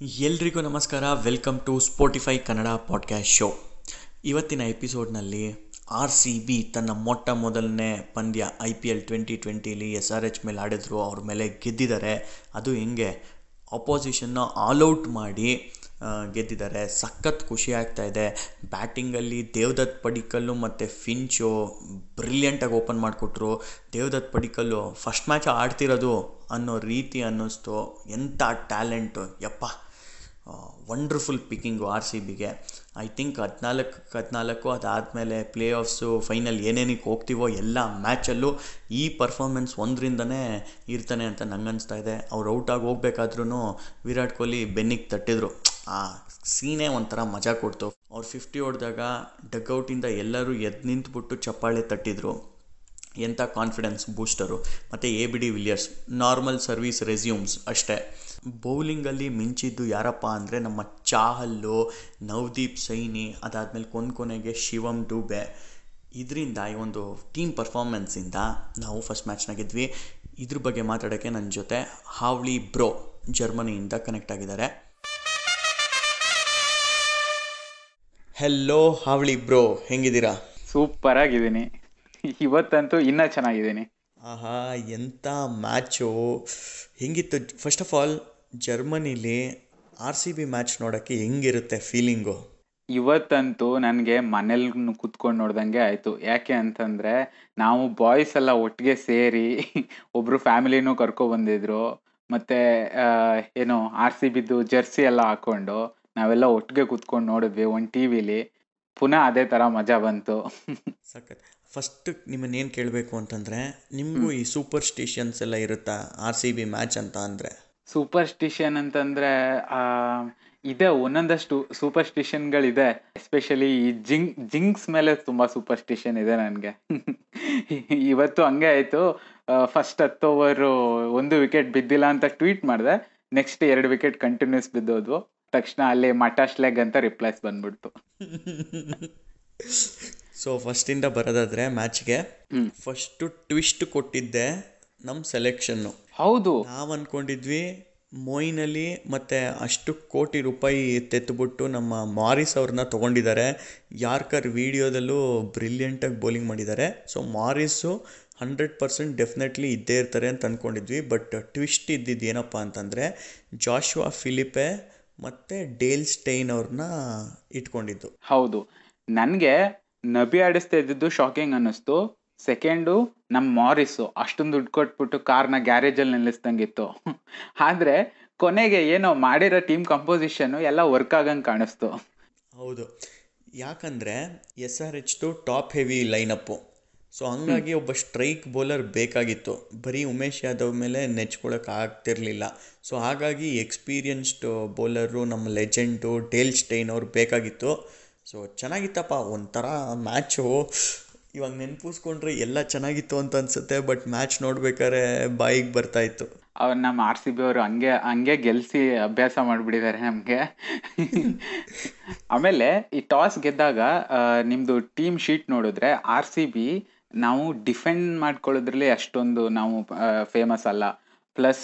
ಎಲ್ರಿಗೂ ನಮಸ್ಕಾರ. Welcome to Spotify Kannada podcast show ಇವತ್ತಿನ ಎಪಿಸೋಡ್ನಲ್ಲಿ ಆರ್ ಸಿ ಬಿ ತನ್ನ ಮೊಟ್ಟ ಮೊದಲನೇ ಪಂದ್ಯ ಐ ಪಿ ಎಲ್ ಟ್ವೆಂಟಿ ಟ್ವೆಂಟಿಲಿ ಎಸ್ ಆರ್ ಎಚ್ ಮೇಲೆ ಆಡಿದ್ರು. ಅವ್ರ ಮೇಲೆ ಗೆದ್ದಿದ್ದಾರೆ. ಅದು ಹೆಂಗೆ ಅಪೋಸಿಷನ್ನ ಆಲ್ಔಟ್ ಮಾಡಿ ಗೆದ್ದಿದ್ದಾರೆ. ಸಖತ್ ಖುಷಿ ಆಗ್ತಾ ಇದೆ. ಬ್ಯಾಟಿಂಗಲ್ಲಿ ದೇವದತ್ ಪಡಿಕಲ್ಲು ಮತ್ತು ಫಿಂಚು ಬ್ರಿಲಿಯಂಟಾಗಿ ಓಪನ್ ಮಾಡಿಕೊಟ್ರು. ದೇವದತ್ ಪಡಿಕಲ್ಲು ಫಸ್ಟ್ ಮ್ಯಾಚ್ ಆಡ್ತಿರೋದು ಅನ್ನೋ ರೀತಿ ಅನ್ನಿಸ್ತು. ಎಂಥ ಟ್ಯಾಲೆಂಟು ಯಪ್ಪ. ವಂಡರ್ಫುಲ್ ಪಿಕ್ಕಿಂಗು ಆರ್ ಸಿ ಬಿಗೆ ಐ ಥಿಂಕ್ ಹದಿನಾಲ್ಕು ಹದಿನಾಲ್ಕು ಅದಾದಮೇಲೆ ಪ್ಲೇ ಆಫ್ಸು ಫೈನಲ್ ಏನೇನಕ್ಕೆ ಹೋಗ್ತೀವೋ ಎಲ್ಲ ಮ್ಯಾಚಲ್ಲೂ ಈ ಪರ್ಫಾರ್ಮೆನ್ಸ್ ಒಂದರಿಂದನೇ ಇರ್ತಾನೆ ಅಂತ ನಂಗೆ ಅನಿಸ್ತಾ ಇದೆ. ಅವ್ರು ಔಟಾಗಿ ಹೋಗ್ಬೇಕಾದ್ರೂ ವಿರಾಟ್ ಕೊಹ್ಲಿ ಬೆನ್ನಿಗೆ ತಟ್ಟಿದ್ರು. ಆ ಸೀನೇ ಒಂಥರ ಮಜಾ ಕೊಡ್ತು. ಅವ್ರು ಫಿಫ್ಟಿ ಹೊಡೆದಾಗ ಡಗ್ಔಟಿಂದ ಎಲ್ಲರೂ ಎದ್ದು ನಿಂತುಬಿಟ್ಟು ಚಪ್ಪಾಳೆ ತಟ್ಟಿದ್ರು. ಎಂಥ ಕಾನ್ಫಿಡೆನ್ಸ್ ಬೂಸ್ಟರು ಮತ್ತು A B de Villiers normal service resumes ಅಷ್ಟೇ. ಬೌಲಿಂಗಲ್ಲಿ ಮಿಂಚಿದ್ದು ಯಾರಪ್ಪ ಅಂದರೆ ನಮ್ಮ ಚಾಹಲ್ಲು ನವದೀಪ್ ಸೈನಿ ಅದಾದಮೇಲೆ ಕೊನೆ ಕೊನೆಗೆ ಶಿವಮ್ ಡೂಬೆ. ಇದರಿಂದ ಈ ಒಂದು ಟೀಮ್ ಪರ್ಫಾರ್ಮೆನ್ಸಿಂದ ನಾವು ಫಸ್ಟ್ ಮ್ಯಾಚ್ನ ಗೆದ್ವಿ ಇದ್ರ ಬಗ್ಗೆ ಮಾತಾಡೋಕ್ಕೆ ನನ್ನ ಜೊತೆ ಹಾವ್ಳಿ ಬ್ರೋ ಜರ್ಮನಿಯಿಂದ ಕನೆಕ್ಟ್ ಆಗಿದ್ದಾರೆ. ಹೆಲ್ಲೋ ಹಾವ್ಳಿ ಬ್ರೋ ಹೆಂಗಿದ್ದೀರಾ? ಸೂಪರ್ ಆಗಿದ್ದೀನಿ. ಇವತ್ತಂತೂ ಇನ್ನೂ ಚೆನ್ನಾಗಿದ್ದೀನಿ. ಆಹಾ ಎಂಥ ಮ್ಯಾಚು ಹೆಂಗಿತ್ತು? ಫಸ್ಟ್ ಆಫ್ ಆಲ್ ಜರ್ಮನಿಲಿ ಆರ್ ಸಿ ಬಿ ಮ್ಯಾಚ್ ನೋಡೋಕ್ಕೆ ಹೆಂಗಿರುತ್ತೆ ಫೀಲಿಂಗು ಇವತ್ತಂತೂ ನನಗೆ ಮನೇಲಿ ಕುತ್ಕೊಂಡು ನೋಡ್ದಂಗೆ ಆಯಿತು. ಯಾಕೆ ಅಂತಂದರೆ ನಾವು ಬಾಯ್ಸ್ ಎಲ್ಲ ಒಟ್ಟಿಗೆ ಸೇರಿ ಒಬ್ಬರು ಫ್ಯಾಮಿಲಿನೂ ಕರ್ಕೊಬಂದಿದ್ರು ಮತ್ತು ಏನು ಆರ್ ಸಿ ಬಿದ್ದು ಜರ್ಸಿ ಎಲ್ಲ ಹಾಕ್ಕೊಂಡು ನಾವೆಲ್ಲ ಒಟ್ಟಿಗೆ ಕುತ್ಕೊಂಡು ನೋಡಿದ್ವಿ ಒಂದು ಟಿ ವಿಲಿ ಪುನಃ ಅದೇ ಥರ ಮಜಾ ಬಂತು. ಸಖತ್. ಫಸ್ಟ್ ನಿಮ್ಮನ್ನೇನು ಕೇಳಬೇಕು ಅಂತಂದರೆ ನಿಮಗೂ ಈ ಸೂಪರ್ ಸ್ಟಿಷನ್ಸ್ ಎಲ್ಲ ಇರುತ್ತಾ ಆರ್ ಸಿ ಬಿ ಮ್ಯಾಚ್ ಅಂತ ಅಂದರೆ? ಸೂಪರ್ ಸ್ಟಿಷನ್ ಅಂತಂದ್ರೆ ಆ, ಇದೆ ಒಂದೊಂದಷ್ಟು ಸೂಪರ್ ಸ್ಟಿಷನ್ಗಳಿದೆ ಎಸ್ಪೆಷಲಿ ಈ ಜಿಂಗ್ ಜಿಂಕ್ಸ್ ಮೇಲೆ ತುಂಬಾ ಸೂಪರ್ಸ್ಟಿಷನ್ ಇದೆ ನನಗೆ. ಇವತ್ತು ಹಂಗೆ ಆಯ್ತು. ಫಸ್ಟ್ ಹತ್ತು ಓವರು ಒಂದು ವಿಕೆಟ್ ಬಿದ್ದಿಲ್ಲ ಅಂತ ಟ್ವೀಟ್ ಮಾಡಿದೆ. ನೆಕ್ಸ್ಟ್ ಎರಡು ವಿಕೆಟ್ ಕಂಟಿನ್ಯೂಸ್ ಬಿದ್ದೋದ್ವು. ತಕ್ಷಣ ಅಲ್ಲಿ ಮಟಾಶ್ ಲೆಗ್ ಅಂತ ರಿಪ್ಲೈಸ್ ಬಂದ್ಬಿಡ್ತು. ಸೊ ಫಸ್ಟಿಂದ ಬರೋದಾದ್ರೆ ಮ್ಯಾಚ್ಗೆ ಫಸ್ಟ್ ಫಸ್ಟು ಟ್ವಿಸ್ಟ್ ಕೊಟ್ಟಿದ್ದೆ ನಮ್ಮ ಸೆಲೆಕ್ಷನ್ನು ಹೌದು. ನಾವು ಅಂದ್ಕೊಂಡಿದ್ವಿ ಮೊಯ್ನಲ್ಲಿ ಮತ್ತೆ ಅಷ್ಟು ಕೋಟಿ ರೂಪಾಯಿ ತೆತ್ತುಬಿಟ್ಟು ನಮ್ಮ ಮಾರಿಸ್ ಅವ್ರನ್ನ ತಗೊಂಡಿದ್ದಾರೆ. ಯಾರ್ಕರ್ ವೀಡಿಯೋದಲ್ಲೂ ಬ್ರಿಲಿಯಂಟಾಗಿ ಬೌಲಿಂಗ್ ಮಾಡಿದ್ದಾರೆ. So Morris hundred percent definitely ಇದ್ದೇ ಇರ್ತಾರೆ ಅಂತ ಅಂದ್ಕೊಂಡಿದ್ವಿ ಬಟ್ ಟ್ವಿಸ್ಟ್ ಇದ್ದಿದ್ದು ಏನಪ್ಪ ಅಂತಂದರೆ ಜಾಶುವಾ ಫಿಲಿಪೆ ಮತ್ತು ಡೇಲ್ ಸ್ಟೈನ್ ಅವ್ರನ್ನ ಇಟ್ಕೊಂಡಿದ್ದು. ಹೌದು. ನನಗೆ ನಬಿ ಆಡಿಸ್ತಾ ಇದ್ದಿದ್ದು ಶಾಕಿಂಗ್ ಅನ್ನಿಸ್ತು. ಸೆಕೆಂಡು ನಮ್ಮ ಮಾರಿಸು. ಅಷ್ಟೊಂದು ದುಡ್ಡು ಕೊಟ್ಬಿಟ್ಟು ಕಾರ್ನ ಗ್ಯಾರೇಜಲ್ಲಿ ನಿಲ್ಲಿಸ್ದಂಗಿತ್ತು. ಆದರೆ ಕೊನೆಗೆ ಏನೋ ಮಾಡಿರೋ ಟೀಮ್ ಕಂಪೋಸಿಷನ್ನು ಎಲ್ಲ ವರ್ಕ್ ಆಗಂಗೆ ಕಾಣಿಸ್ತು. ಹೌದು. ಯಾಕಂದರೆ S R H too top heavy lineup. So ಹಂಗಾಗಿ ಒಬ್ಬ ಸ್ಟ್ರೈಕ್ ಬೌಲರ್ ಬೇಕಾಗಿತ್ತು. ಬರೀ ಉಮೇಶ್ ಯಾದವ್ ಮೇಲೆ ನೆಚ್ಕೊಳಕ್ಕೆ ಆಗ್ತಿರಲಿಲ್ಲ. ಸೊ ಹಾಗಾಗಿ ಎಕ್ಸ್ಪೀರಿಯನ್ಸ್ಡ್ ಬೌಲರು ನಮ್ಮ ಲೆಜೆಂಡು ಡೇಲ್ ಸ್ಟೈನ್ ಅವ್ರು ಬೇಕಾಗಿತ್ತು. ಸೊ ಚೆನ್ನಾಗಿತ್ತಪ್ಪ. ಒಂಥರ ಮ್ಯಾಚು ಇವಾಗ ನೆನಪಿಸ್ಕೊಂಡ್ರೆ ಎಲ್ಲ ಚೆನ್ನಾಗಿತ್ತು ಅಂತ ಅನ್ಸುತ್ತೆ ಬಟ್ ಮ್ಯಾಚ್ ನೋಡ್ಬೇಕಾದ್ರೆ ಬಾಯಿಗೆ ಬರ್ತಾಯಿತ್ತು ಅವ್ರು ನಮ್ಮ ಆರ್ ಸಿ ಬಿ ಅವರು ಹಂಗೆ ಹಂಗೆ ಗೆಲ್ಸಿ ಅಭ್ಯಾಸ ಮಾಡಿಬಿಟ್ಟಿದ್ದಾರೆ ನಮಗೆ. ಆಮೇಲೆ ಈ ಟಾಸ್ ಗೆದ್ದಾಗ ನಿಮ್ಮದು ಟೀಮ್ ಶೀಟ್ ನೋಡಿದ್ರೆ ಆರ್ ಸಿ ಬಿ ನಾವು ಡಿಫೆಂಡ್ ಮಾಡ್ಕೊಳ್ಳೋದ್ರಲ್ಲಿ ಅಷ್ಟೊಂದು ನಾವು ಫೇಮಸ್ ಅಲ್ಲ. ಪ್ಲಸ್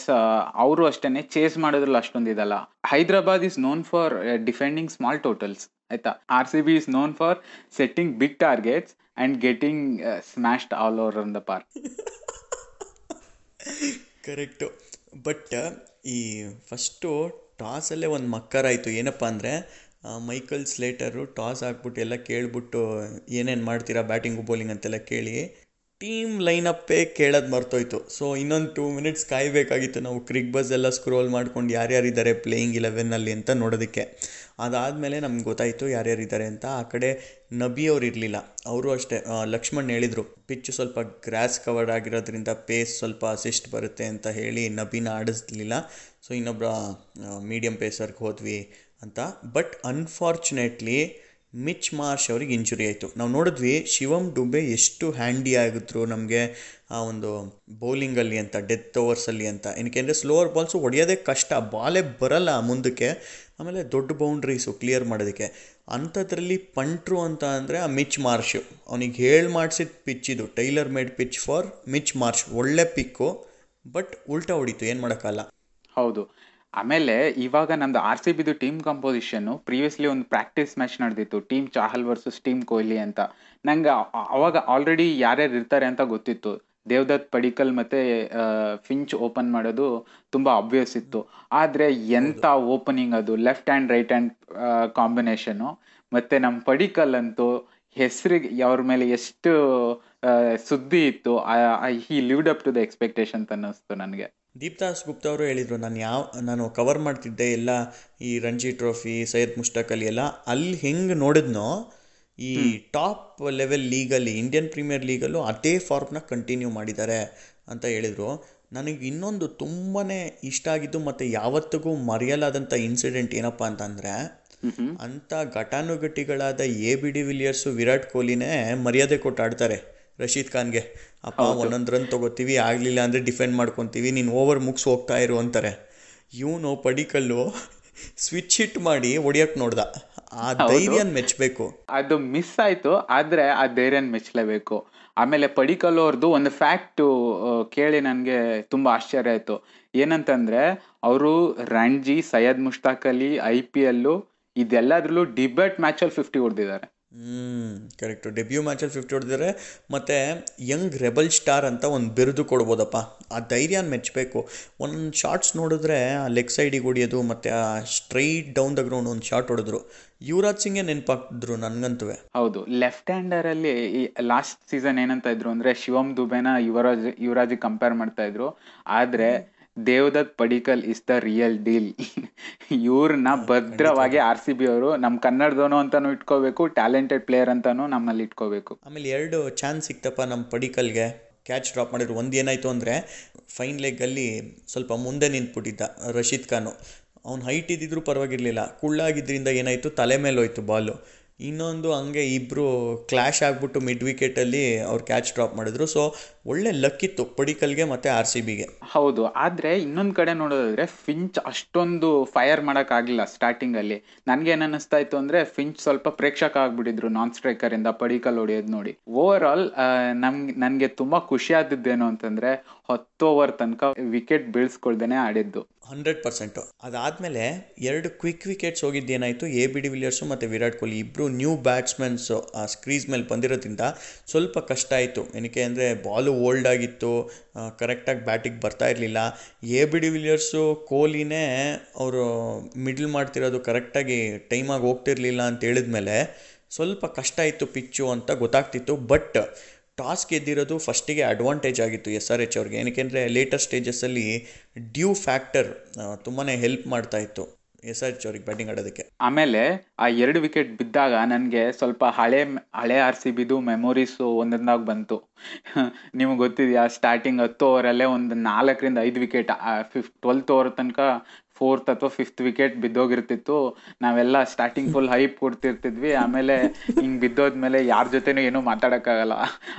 ಅವರು ಅಷ್ಟೇನೆ ಚೇಸ್ ಮಾಡೋದ್ರಲ್ಲಿ ಅಷ್ಟೊಂದು ಇದಲ್ಲ. Hyderabad is known for defending small totals ಆಯ್ತಾ? R C B is known for setting big targets and getting smashed all over on the park correct but ಈ ಫಸ್ಟು ಟಾಸಲ್ಲೇ ಒಂದು ಮಕ್ಕರಾಯಿತು ಏನಪ್ಪ ಅಂದರೆ ಮೈಕಲ್ ಸ್ಲೇಟರು ಟಾಸ್ ಹಾಕ್ಬಿಟ್ಟು ಎಲ್ಲ ಕೇಳ್ಬಿಟ್ಟು ಏನೇನು ಮಾಡ್ತೀರಾ ಬ್ಯಾಟಿಂಗು ಬೌಲಿಂಗ್ ಅಂತೆಲ್ಲ ಕೇಳಿ ಟೀಮ್ ಲೈನಪ್ಪೇ ಕೇಳೋದು ಮರ್ತೋಯ್ತು. ಸೊ ಇನ್ನೊಂದು ಟೂ ಮಿನಿಟ್ಸ್ ಕಾಯಬೇಕಾಗಿತ್ತು. ನಾವು ಕ್ರಿಕ್ ಬಸ್ ಎಲ್ಲ ಸ್ಕ್ರೋಲ್ ಮಾಡ್ಕೊಂಡು ಯಾರ್ಯಾರಿದ್ದಾರೆ ಪ್ಲೇಯಿಂಗ್ ಇಲೆವೆನ್ನಲ್ಲಿ ಅಂತ ನೋಡೋದಕ್ಕೆ. ಅದಾದಮೇಲೆ ನಮ್ಗೆ ಗೊತ್ತಾಯಿತು ಯಾರ್ಯಾರಿದ್ದಾರೆ ಅಂತ. ಆ ಕಡೆ ನಬಿ ಅವ್ರು ಇರಲಿಲ್ಲ. ಅವರು ಅಷ್ಟೇ ಲಕ್ಷ್ಮಣ್ ಹೇಳಿದರು ಪಿಚ್ಚು ಸ್ವಲ್ಪ ಗ್ರಾಸ್ ಕವರ್ಡ್ ಆಗಿರೋದ್ರಿಂದ ಪೇಸ್ ಸ್ವಲ್ಪ ಅಸಿಸ್ಟ್ ಬರುತ್ತೆ ಅಂತ ಹೇಳಿ ನಬಿನ ಆಡಿಸ್ಲಿಲ್ಲ. ಸೊ ಇನ್ನೊಬ್ಬರ ಮೀಡಿಯಮ್ ಪೇಸರ್ಗೆ ಹೋದ್ವಿ ಅಂತ. ಬಟ್ ಅನ್ಫಾರ್ಚುನೇಟ್ಲಿ ಮಿಚ್ ಮಾರ್ಷ್ ಅವ್ರಿಗೆ ಇಂಜುರಿ ಆಯಿತು. ನಾವು ನೋಡಿದ್ವಿ ಶಿವಮ್ ಡುಬೆ ಎಷ್ಟು ಹ್ಯಾಂಡಿ ಆಗಿದ್ರು ನಮಗೆ ಆ ಒಂದು ಬೌಲಿಂಗಲ್ಲಿ ಅಂತ ಡೆತ್ ಓವರ್ಸಲ್ಲಿ ಅಂತ. ಏನಕ್ಕೆ ಸ್ಲೋವರ್ ಬಾಲ್ಸು ಹೊಡೆಯೋದೇ ಕಷ್ಟ ಬಾಲೇ ಬರಲ್ಲ ಮುಂದಕ್ಕೆ. ಆಮೇಲೆ ದೊಡ್ಡ ಬೌಂಡ್ರೀಸು ಕ್ಲಿಯರ್ ಮಾಡೋದಕ್ಕೆ. ಅಂಥದ್ರಲ್ಲಿ ಪಂಟ್ರು ಅಂತ ಅಂದರೆ ಆ ಮಿಚ್ ಮಾರ್ಷ್. ಅವನಿಗೆ ಹೇಳಿ ಮಾಡಿಸಿದ ಪಿಚ್ ಇದು tailor made pitch for Mitch Marsh. ಒಳ್ಳೆ ಪಿಕ್ಕು ಬಟ್ ಉಲ್ಟಾ ಹೊಡಿತು, ಏನು ಮಾಡೋಕ್ಕಲ್ಲ ಹೌದು. ಆಮೇಲೆ ಇವಾಗ ನಮ್ದು ಆರ್ ಸಿ ಬಿದು ಟೀಮ್ ಕಂಪೋಸಿಷನ್ನು ಪ್ರೀವಿಯಸ್ಲಿ ಒಂದು ಪ್ರಾಕ್ಟೀಸ್ ಮ್ಯಾಚ್ ನಡೆದಿತ್ತು. Team Chahal versus team Kohli ಅಂತ. ನಂಗೆ ಅವಾಗ ಆಲ್ರೆಡಿ ಯಾರ್ಯಾರು ಇರ್ತಾರೆ ಅಂತ ಗೊತ್ತಿತ್ತು. ದೇವದತ್, ಪಡಿಕಲ್ ಮತ್ತು ಫಿಂಚ್ ಓಪನ್ ಮಾಡೋದು ತುಂಬ ಅಬ್ವಿಯಸ್ ಇತ್ತು. ಆದರೆ ಎಂಥ ಓಪನಿಂಗ್ ಅದು? Left hand right hand combination ಮತ್ತು ನಮ್ಮ ಪಡಿಕಲ್ ಅಂತೂ ಹೆಸರಿಗೆ, ಅವ್ರ ಮೇಲೆ ಎಷ್ಟು ಸುದ್ದಿ ಇತ್ತು he lived up to the expectation ಅನ್ನಿಸ್ತು ನನಗೆ. ದೀಪ್ದಾಸ್ ಗುಪ್ತ ಅವರು ಹೇಳಿದರು ನಾನು ಯಾವ ನಾನು ಕವರ್ ಮಾಡ್ತಿದ್ದೆ ಎಲ್ಲ ಈ ರಣಜಿ ಟ್ರೋಫಿ ಸೈಯದ್ ಮುಷ್ಟಾಕ್ ಅಲಿ ಎಲ್ಲ ಅಲ್ಲಿ ಹೆಂಗೆ ನೋಡಿದ್ನೋ ಈ ಟಾಪ್ ಲೆವೆಲ್ ಲೀಗಲ್ಲಿ ಇಂಡಿಯನ್ ಪ್ರೀಮಿಯರ್ ಲೀಗಲ್ಲೂ ಅದೇ ಫಾರ್ಮ್ನ ಕಂಟಿನ್ಯೂ ಮಾಡಿದ್ದಾರೆ ಅಂತ ಹೇಳಿದರು. ನನಗೆ ಇನ್ನೊಂದು ತುಂಬಾ ಇಷ್ಟ ಆಗಿದ್ದು ಮತ್ತು ಯಾವತ್ತಿಗೂ ಮರೆಯಲಾದಂಥ ಇನ್ಸಿಡೆಂಟ್ ಏನಪ್ಪ ಅಂತಂದರೆ ಅಂಥ ಘಟಾನುಘಟಿಗಳಾದ A B de Villiers Virat ಕೊಹ್ಲಿನೇ ಮರ್ಯಾದೆ ಕೊಟ್ಟು ಆಡ್ತಾರೆ ರಶೀದ್ ಖಾನ್ಗೆ. ಅಪ್ಪ ಒಂದೊಂದು ರನ್ ತಗೋತೀವಿ ಆಗಲಿಲ್ಲ ಅಂದರೆ ಡಿಫೆಂಡ್ ಮಾಡ್ಕೊತೀವಿ ನೀನು ಓವರ್ ಮುಗಿಸ್ ಹೋಗ್ತಾ ಇರು ಅಂತಾರೆ. ಇವನು ಪಡಿಕಲ್ಲು ಸ್ವಿಚ್ ಹಿಟ್ ಮಾಡಿ ಹೊಡಿಯಕ್ಕೆ ನೋಡ್ದ. ಆ ಧೈರ್ಯನ ಮೆಚ್ಚಬೇಕು ಅದು ಮಿಸ್ ಆಯ್ತು ಆದ್ರೆ ಆ ಧೈರ್ಯನ ಮೆಚ್ಚಲೇಬೇಕು ಆಮೇಲೆ ಪಡಿಕಲ್ಲು ಅವ್ರದ್ದು ಒಂದು ಫ್ಯಾಕ್ಟ್ ಕೇಳಿ ನನಗೆ ತುಂಬಾ ಆಶ್ಚರ್ಯ ಆಯ್ತು. ಏನಂತಂದ್ರೆ ಅವರು ರಣಜಿ ಸೈಯದ್ ಮುಷ್ತಾಕ್ ಅಲಿ ಐ ಪಿ ಎಲ್ಲು ಇದೆಲ್ಲದ್ರಲ್ಲೂ ಡಿಬೇಟ್ ಮ್ಯಾಚಲ್ಲಿ ಫಿಫ್ಟಿ ಹೊಡೆದಿದ್ದಾರೆ. ಹ್ಞೂ ಕರೆಕ್ಟು ಡೆಬ್ಯೂ ಮ್ಯಾಚಲ್ಲಿ ಫಿಫ್ಟಿ ಹೊಡೆದಿದ್ದಾರೆ ಮತ್ತು ಯಂಗ್ ರೆಬಲ್ ಸ್ಟಾರ್ ಅಂತ ಒಂದು ಬಿರುದು ಕೊಡ್ಬೋದಪ್ಪ. ಆ ಧೈರ್ಯನ ಮೆಚ್ಚಬೇಕು ಒಂದು ಶಾರ್ಟ್ಸ್ ನೋಡಿದ್ರೆ ಆ ಲೆಗ್ ಸೈಡಿಗೆ ಹೊಡಿಯೋದು ಮತ್ತು ಆ ಸ್ಟ್ರೈಟ್ ಡೌನ್ ದ ಗ್ರೌಂಡ್ ಒಂದು ಶಾಟ್ ಹೊಡೆದ್ರು. ಯುವರಾಜ್ ಸಿಂಗೇ ನೆನಪಾಗ್ತಿದ್ರು ನನಗಂತೂ ಹೌದು ಲೆಫ್ಟ್ ಹ್ಯಾಂಡರ್ ಅಲ್ಲಿ ಲಾಸ್ಟ್ ಸೀಸನ್ ಏನಂತ ಇದ್ರು ಅಂದ್ರೆ ಶಿವಮ್ ದುಬೆನ ಯುವರಾಜ್ ಯುವರಾಜ್ ಕಂಪೇರ್ ಮಾಡ್ತಾ ಇದ್ರು. ಆದ್ರೆ Devdutt Padikkal is the real deal. ಇವ್ರನ್ನ ಭದ್ರವಾಗಿ ಆರ್ ಸಿ ಬಿ ಅವರು ನಮ್ಮ ಕನ್ನಡದವನು ಅಂತಾನು ಇಟ್ಕೋಬೇಕು ಟ್ಯಾಲೆಂಟೆಡ್ ಪ್ಲೇಯರ್ ಅಂತಾನು ನಮ್ಮಲ್ಲಿ ಇಟ್ಕೋಬೇಕು. ಆಮೇಲೆ ಎರಡು ಚಾನ್ಸ್ ಸಿಕ್ತಪ್ಪ ನಮ್ಮ ಪಡಿಕಲ್ಗೆ. ಕ್ಯಾಚ್ ಡ್ರಾಪ್ ಮಾಡಿದ್ರು ಒಂದು ಏನಾಯಿತು ಅಂದರೆ ಫೈನ್ ಲೆಗ್ಗಲ್ಲಿ ಸ್ವಲ್ಪ ಮುಂದೆ ನಿಂತ್ಬಿಟ್ಟಿದ್ದ ರಶೀದ್ ಖಾನು. ಅವ್ನು ಹೈಟ್ ಇದ್ದಿದ್ರು ಪರವಾಗಿರಲಿಲ್ಲ. ಕುಳ್ಳಾಗಿದ್ದರಿಂದ ಏನಾಯಿತು ತಲೆ ಮೇಲೆ ಹೋಯ್ತು ಬಾಲು ಇನ್ನೊಂದು ಹಂಗೆ ಇಬ್ಬರು ಕ್ಲ್ಯಾಶ್ ಆಗಿಬಿಟ್ಟು ಮಿಡ್ ವಿಕೆಟಲ್ಲಿ ಅವ್ರು ಕ್ಯಾಚ್ ಡ್ರಾಪ್ ಮಾಡಿದ್ರು. ಸೊ ಒಳ್ಳೆ ಲಕ್ ಇತ್ತು ಪಡಿಕಲ್ಗೆ ಮತ್ತೆ ಆರ್ ಸಿ ಬಿಗೆ. ಹೌದು ಆದ್ರೆ ಇನ್ನೊಂದ್ ಕಡೆ ನೋಡೋದಾದ್ರೆ ಫಿಂಚ್ ಅಷ್ಟೊಂದು ಫೈರ್ ಮಾಡಕ್ ಆಗಿಲ್ಲ ಸ್ಟಾರ್ಟಿಂಗ್ ಅಲ್ಲಿ ನನ್ಗೆ ಏನ್ ಅನಿಸ್ತಾ ಇತ್ತು ಅಂದ್ರೆ ಫಿಂಚ್ ಸ್ವಲ್ಪ ಪ್ರೇಕ್ಷಕ ಆಗ್ಬಿಟ್ಟಿದ್ರು ನಾನ್ ಸ್ಟ್ರೈಕರ್ ಇಂದ ಪಡಿಕಲ್ ಹೊಡೆಯೋದ್ ನೋಡಿ. ಓವರ್ ಆಲ್ ನಮ್ಗೆ ನನ್ಗೆ ತುಂಬಾ ಖುಷಿ ಆದದ್ದೇನು ಅಂತಂದ್ರೆ ಹತ್ತು ಓವರ್ ತನಕ ವಿಕೆಟ್ ಬೀಳ್ಸ್ಕೊಳ್ದೇನೆ ಆಡಿದ್ದು. Hundred percent. ಅದಾದಮೇಲೆ ಎರಡು ಕ್ವಿಕ್ ವಿಕೆಟ್ಸ್ ಹೋಗಿದ್ದೇನಾಯಿತು ಎ ಬಿ ಡಿ ವಿಲಿಯರ್ಸು ಮತ್ತು ವಿರಾಟ್ ಕೊಹ್ಲಿ. ಇಬ್ಬರು ನ್ಯೂ ಬ್ಯಾಟ್ಸ್ಮನ್ಸು ಆ ಸ್ಕ್ರೀಸ್ ಮೇಲೆ ಬಂದಿರೋದ್ರಿಂದ ಸ್ವಲ್ಪ ಕಷ್ಟ ಆಯಿತು. ಏನಕ್ಕೆ ಅಂದರೆ ಬಾಲು ಓಲ್ಡ್ ಆಗಿತ್ತು ಕರೆಕ್ಟಾಗಿ ಬ್ಯಾಟಿಗೆ ಬರ್ತಾ ಇರಲಿಲ್ಲ. ಎ ಬಿ ಡಿ ವಿಲಿಯರ್ಸು ಕೊಹ್ಲಿನೇ ಅವರು ಮಿಡ್ಲ್ ಮಾಡ್ತಿರೋದು ಕರೆಕ್ಟಾಗಿ ಟೈಮಾಗಿ ಹೋಗ್ತಿರ್ಲಿಲ್ಲ ಅಂತ ಹೇಳಿದ್ಮೇಲೆ ಸ್ವಲ್ಪ ಕಷ್ಟ ಇತ್ತು ಪಿಚ್ಚು ಅಂತ ಗೊತ್ತಾಗ್ತಿತ್ತು. ಬಟ್ ಟಾಸ್ ಗೆದ್ದಿರೋದು ಫಸ್ಟಿಗೆ ಅಡ್ವಾಂಟೇಜ್ ಆಗಿತ್ತು ಎಸ್ ಆರ್ ಎಚ್ ಅವ್ರಿಗೆ. ಏನಕ್ಕೆಂದರೆ ಲೇಟರ್ ಸ್ಟೇಜಸ್ಸಲ್ಲಿ ಡ್ಯೂ ಫ್ಯಾಕ್ಟರ್ ತುಂಬಾ ಹೆಲ್ಪ್ ಮಾಡ್ತಾ ಇತ್ತು. ಎಸ್ ಅವ್ರಿಗೆ ಬ್ಯಾಟಿಂಗ್ ಆಡೋದಕ್ಕೆ. ಆಮೇಲೆ ಆ ಎರಡು ವಿಕೆಟ್ ಬಿದ್ದಾಗ ನನಗೆ ಸ್ವಲ್ಪ ಹಳೆ ಹಳೆ ಆರ್ ಸಿ ಬಿದು ಮೆಮೊರೀಸು ಒಂದೊಂದಾಗಿ ಬಂತು. ನಿಮಗೆ ಗೊತ್ತಿದೆಯಾ ಸ್ಟಾರ್ಟಿಂಗ್ ಹತ್ತು ಓವರಲ್ಲೇ ಒಂದು ನಾಲ್ಕರಿಂದ ಐದು ವಿಕೆಟ್ ಫಿಫ್ ಟ್ವೆಲ್ತ್ ಓವರ್ ತನಕ ಫೋರ್ತ್ ಅಥವಾ ಫಿಫ್ತ್ ವಿಕೆಟ್ ಬಿದ್ದೋಗಿರ್ತಿತ್ತು. ನಾವೆಲ್ಲ ಸ್ಟಾರ್ಟಿಂಗ್ ಫುಲ್ ಹೈಪ್ ಕೊಡ್ತಿರ್ತಿದ್ವಿ. ಆಮೇಲೆ ಹಿಂಗೆ ಬಿದ್ದೋದ್ಮೇಲೆ ಯಾರ ಜೊತೆನೂ ಏನೂ ಮಾತಾಡೋಕ್ಕಾಗಲ್ಲ.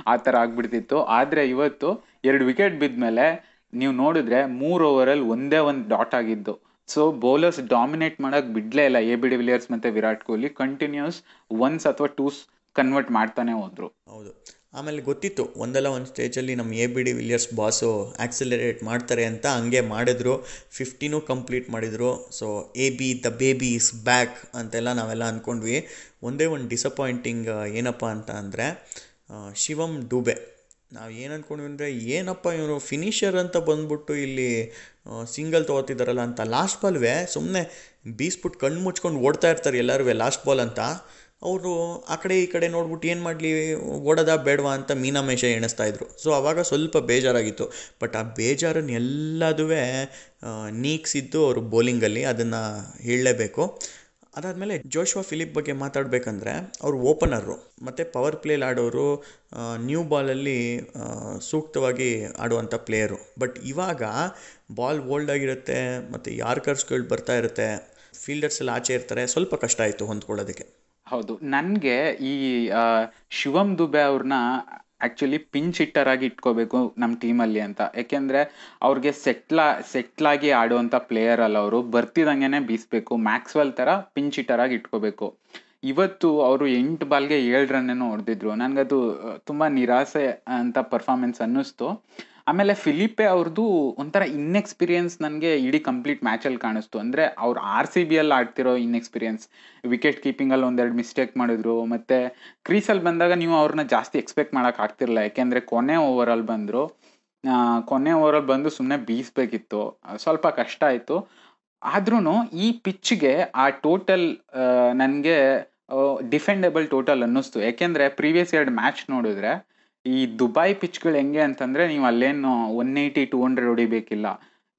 ಆ ಥರ ಆಗ್ಬಿಡ್ತಿತ್ತು. ಆದರೆ ಇವತ್ತು ಎರಡು ವಿಕೆಟ್ ಬಿದ್ದ ಮೇಲೆ ನೀವು ನೋಡಿದ್ರೆ ಮೂರು ಓವರಲ್ಲಿ ಒಂದೇ ಒಂದು ಡಾಟ್ ಆಗಿದ್ದು. ಸೊ ಬೌಲರ್ಸ್ ಡಾಮಿನೇಟ್ ಮಾಡೋಕೆ ಬಿಡಲೇ ಇಲ್ಲ. ಎ ಬಿ ಡಿ ವಿಲಿಯರ್ಸ್ ಮತ್ತು ವಿರಾಟ್ ಕೊಹ್ಲಿ ಕಂಟಿನ್ಯೂಸ್ ಒನ್ಸ್ ಅಥವಾ ಟೂಸ್ ಕನ್ವರ್ಟ್ ಮಾಡ್ತಾನೆ ಹೋದರು. ಹೌದು. ಆಮೇಲೆ ಗೊತ್ತಿತ್ತು, ಒಂದಲ್ಲ ಒಂದು ಸ್ಟೇಜಲ್ಲಿ ನಮ್ಮ A B de Villiers boss accelerate ಮಾಡ್ತಾರೆ ಅಂತ ಹಂಗೆ ಮಾಡಿದ್ರು. ಫಿಫ್ಟಿನೂ ಕಂಪ್ಲೀಟ್ ಮಾಡಿದರು. So A B the baby is back ಅಂತೆಲ್ಲ ನಾವೆಲ್ಲ ಅಂದ್ಕೊಂಡ್ವಿ ಒಂದೇ ಒಂದು ಡಿಸಪಾಯಿಂಟಿಂಗ್ ಏನಪ್ಪ ಅಂತ ಅಂದರೆ ಶಿವಮ್ ಡೂಬೆ. ನಾವು ಏನು ಅಂದ್ಕೊಂಡ್ವಿ ಅಂದರೆ, ಏನಪ್ಪ ಇವರು ಫಿನಿಷರ್ ಅಂತ ಬಂದ್ಬಿಟ್ಟು ಇಲ್ಲಿ ಸಿಂಗಲ್ ತೊಗೋತಿದ್ದಾರಲ್ಲ ಅಂತ ಲಾಸ್ಟ್ ಬಾಲ್ವೆ ಸುಮ್ಮನೆ ಬೀಸ್ಬಿಟ್ಟು ಕಣ್ಣು ಮುಚ್ಕೊಂಡು ಓಡ್ತಾ ಇರ್ತಾರೆ ಎಲ್ಲರೂ ಲಾಸ್ಟ್ ಬಾಲ್ ಅಂತ. ಅವರು ಆ ಕಡೆ ಈ ಕಡೆ ನೋಡ್ಬಿಟ್ಟು ಏನು ಮಾಡಲಿ, ಓಡೋದ ಬೇಡವಾ ಅಂತ ಮೀನಾಮೇಷ ಎಣಿಸ್ತಾ ಇದ್ರು. ಸೊ ಆವಾಗ ಸ್ವಲ್ಪ ಬೇಜಾರಾಗಿತ್ತು. ಬಟ್ ಆ ಬೇಜಾರನ್ನು ಎಲ್ಲದೂ ನೀಗ್ಸಿದ್ದು ಅವರು ಬೌಲಿಂಗಲ್ಲಿ ಅದನ್ನು ಹೇಳಲೇಬೇಕು. ಅದಾದಮೇಲೆ ಜೋಶ್ವಾ ಫಿಲಿಪ್ ಬಗ್ಗೆ ಮಾತಾಡಬೇಕಂದ್ರೆ ಅವರು ಓಪನರು ಮತ್ತು ಪವರ್ ಪ್ಲೇಲಿ ಆಡೋರು ನ್ಯೂ ಬಾಲಲ್ಲಿ ಸೂಕ್ತವಾಗಿ ಆಡುವಂಥ ಪ್ಲೇಯರು. ಬಟ್ ಇವಾಗ ಬಾಲ್ ಓಲ್ಡ್ ಆಗಿರುತ್ತೆ, ಮತ್ತು ಯಾರ್ಕರ್ಸ್ಗಳು ಬರ್ತಾ ಇರುತ್ತೆ, ಫೀಲ್ಡರ್ಸ್ ಎಲ್ಲ ಆಚೆ ಇರ್ತಾರೆ, ಸ್ವಲ್ಪ ಕಷ್ಟ ಆಯಿತು ಹೊಂದ್ಕೊಳ್ಳೋದಕ್ಕೆ. ಹೌದು. ನನಗೆ ಈ ಶಿವಮ್ ದುಬೆ ಅವ್ರನ್ನ ಆಕ್ಚುಲಿ ಪಿಂಚ್ ಹಿಟ್ಟರ್ ಆಗಿ ಇಟ್ಕೋಬೇಕು ನಮ್ಮ ಟೀಮಲ್ಲಿ ಅಂತ. ಯಾಕೆಂದರೆ ಅವ್ರಿಗೆ ಸೆಟ್ಲ ಸೆಟ್ಲಾಗಿ ಆಡುವಂಥ ಪ್ಲೇಯರ್ ಅಲ್ಲ ಅವರು ಬರ್ತಿದ್ದಂಗೆನೇ ಬೀಸಬೇಕು. ಮ್ಯಾಕ್ಸ್ವೆಲ್ ಥರ ಪಿಂಚ್ ಹಿಟ್ಟರ್ ಆಗಿ ಇಟ್ಕೋಬೇಕು. ಇವತ್ತು ಅವರು ಎಂಟು ಬಾಲ್ಗೆ ಏಳು ರನ್ನೇನೋ ಹೊಡೆದಿದ್ರು. ನನಗದು ತುಂಬ ನಿರಾಸೆ ಅಂತ ಪರ್ಫಾರ್ಮೆನ್ಸ್ ಅನ್ನಿಸ್ತು. ಆಮೇಲೆ ಫಿಲಿಪೆ ಅವ್ರದ್ದು ಒಂಥರ ಇನ್ಎಕ್ಸ್ಪೀರಿಯನ್ಸ್ ನನಗೆ ಇಡೀ ಕಂಪ್ಲೀಟ್ ಮ್ಯಾಚಲ್ಲಿ ಕಾಣಿಸ್ತು. ಅಂದರೆ ಅವ್ರು ಆರ್ ಸಿ ಬಿ ಅಲ್ಲಿ ಆಡ್ತಿರೋ ಇನ್ಎಕ್ಸ್ಪೀರಿಯನ್ಸ್ ವಿಕೆಟ್ ಕೀಪಿಂಗಲ್ಲಿ ಒಂದೆರಡು ಮಿಸ್ಟೇಕ್ ಮಾಡಿದ್ರು. ಮತ್ತು ಕ್ರೀಸಲ್ಲಿ ಬಂದಾಗ ನೀವು ಅವ್ರನ್ನ ಜಾಸ್ತಿ ಎಕ್ಸ್ಪೆಕ್ಟ್ ಮಾಡೋಕೆ ಆಗ್ತಿರಲ್ಲ ಯಾಕೆಂದರೆ ಕೊನೆ ಓವರಲ್ಲಿ ಬಂದರು. ಕೊನೆ ಓವರಲ್ಲಿ ಬಂದು ಸುಮ್ಮನೆ ಬೀಸಬೇಕಿತ್ತು. ಸ್ವಲ್ಪ ಕಷ್ಟ ಆಯಿತು. ಆದ್ರೂ ಈ ಪಿಚ್ಗೆ ಆ ಟೋಟಲ್ ನನಗೆ ಡಿಫೆಂಡೆಬಲ್ ಟೋಟಲ್ ಅನ್ನಿಸ್ತು. ಯಾಕೆಂದರೆ ಪ್ರೀವಿಯಸ್ ಎರಡು ಮ್ಯಾಚ್ ನೋಡಿದ್ರೆ ಈ ದುಬೈ ಪಿಚ್ಗಳು ಹೆಂಗೆ ಅಂತಂದರೆ ನೀವು ಅಲ್ಲೇನು one eighty to hundred ಹೊಡಿಬೇಕಿಲ್ಲ.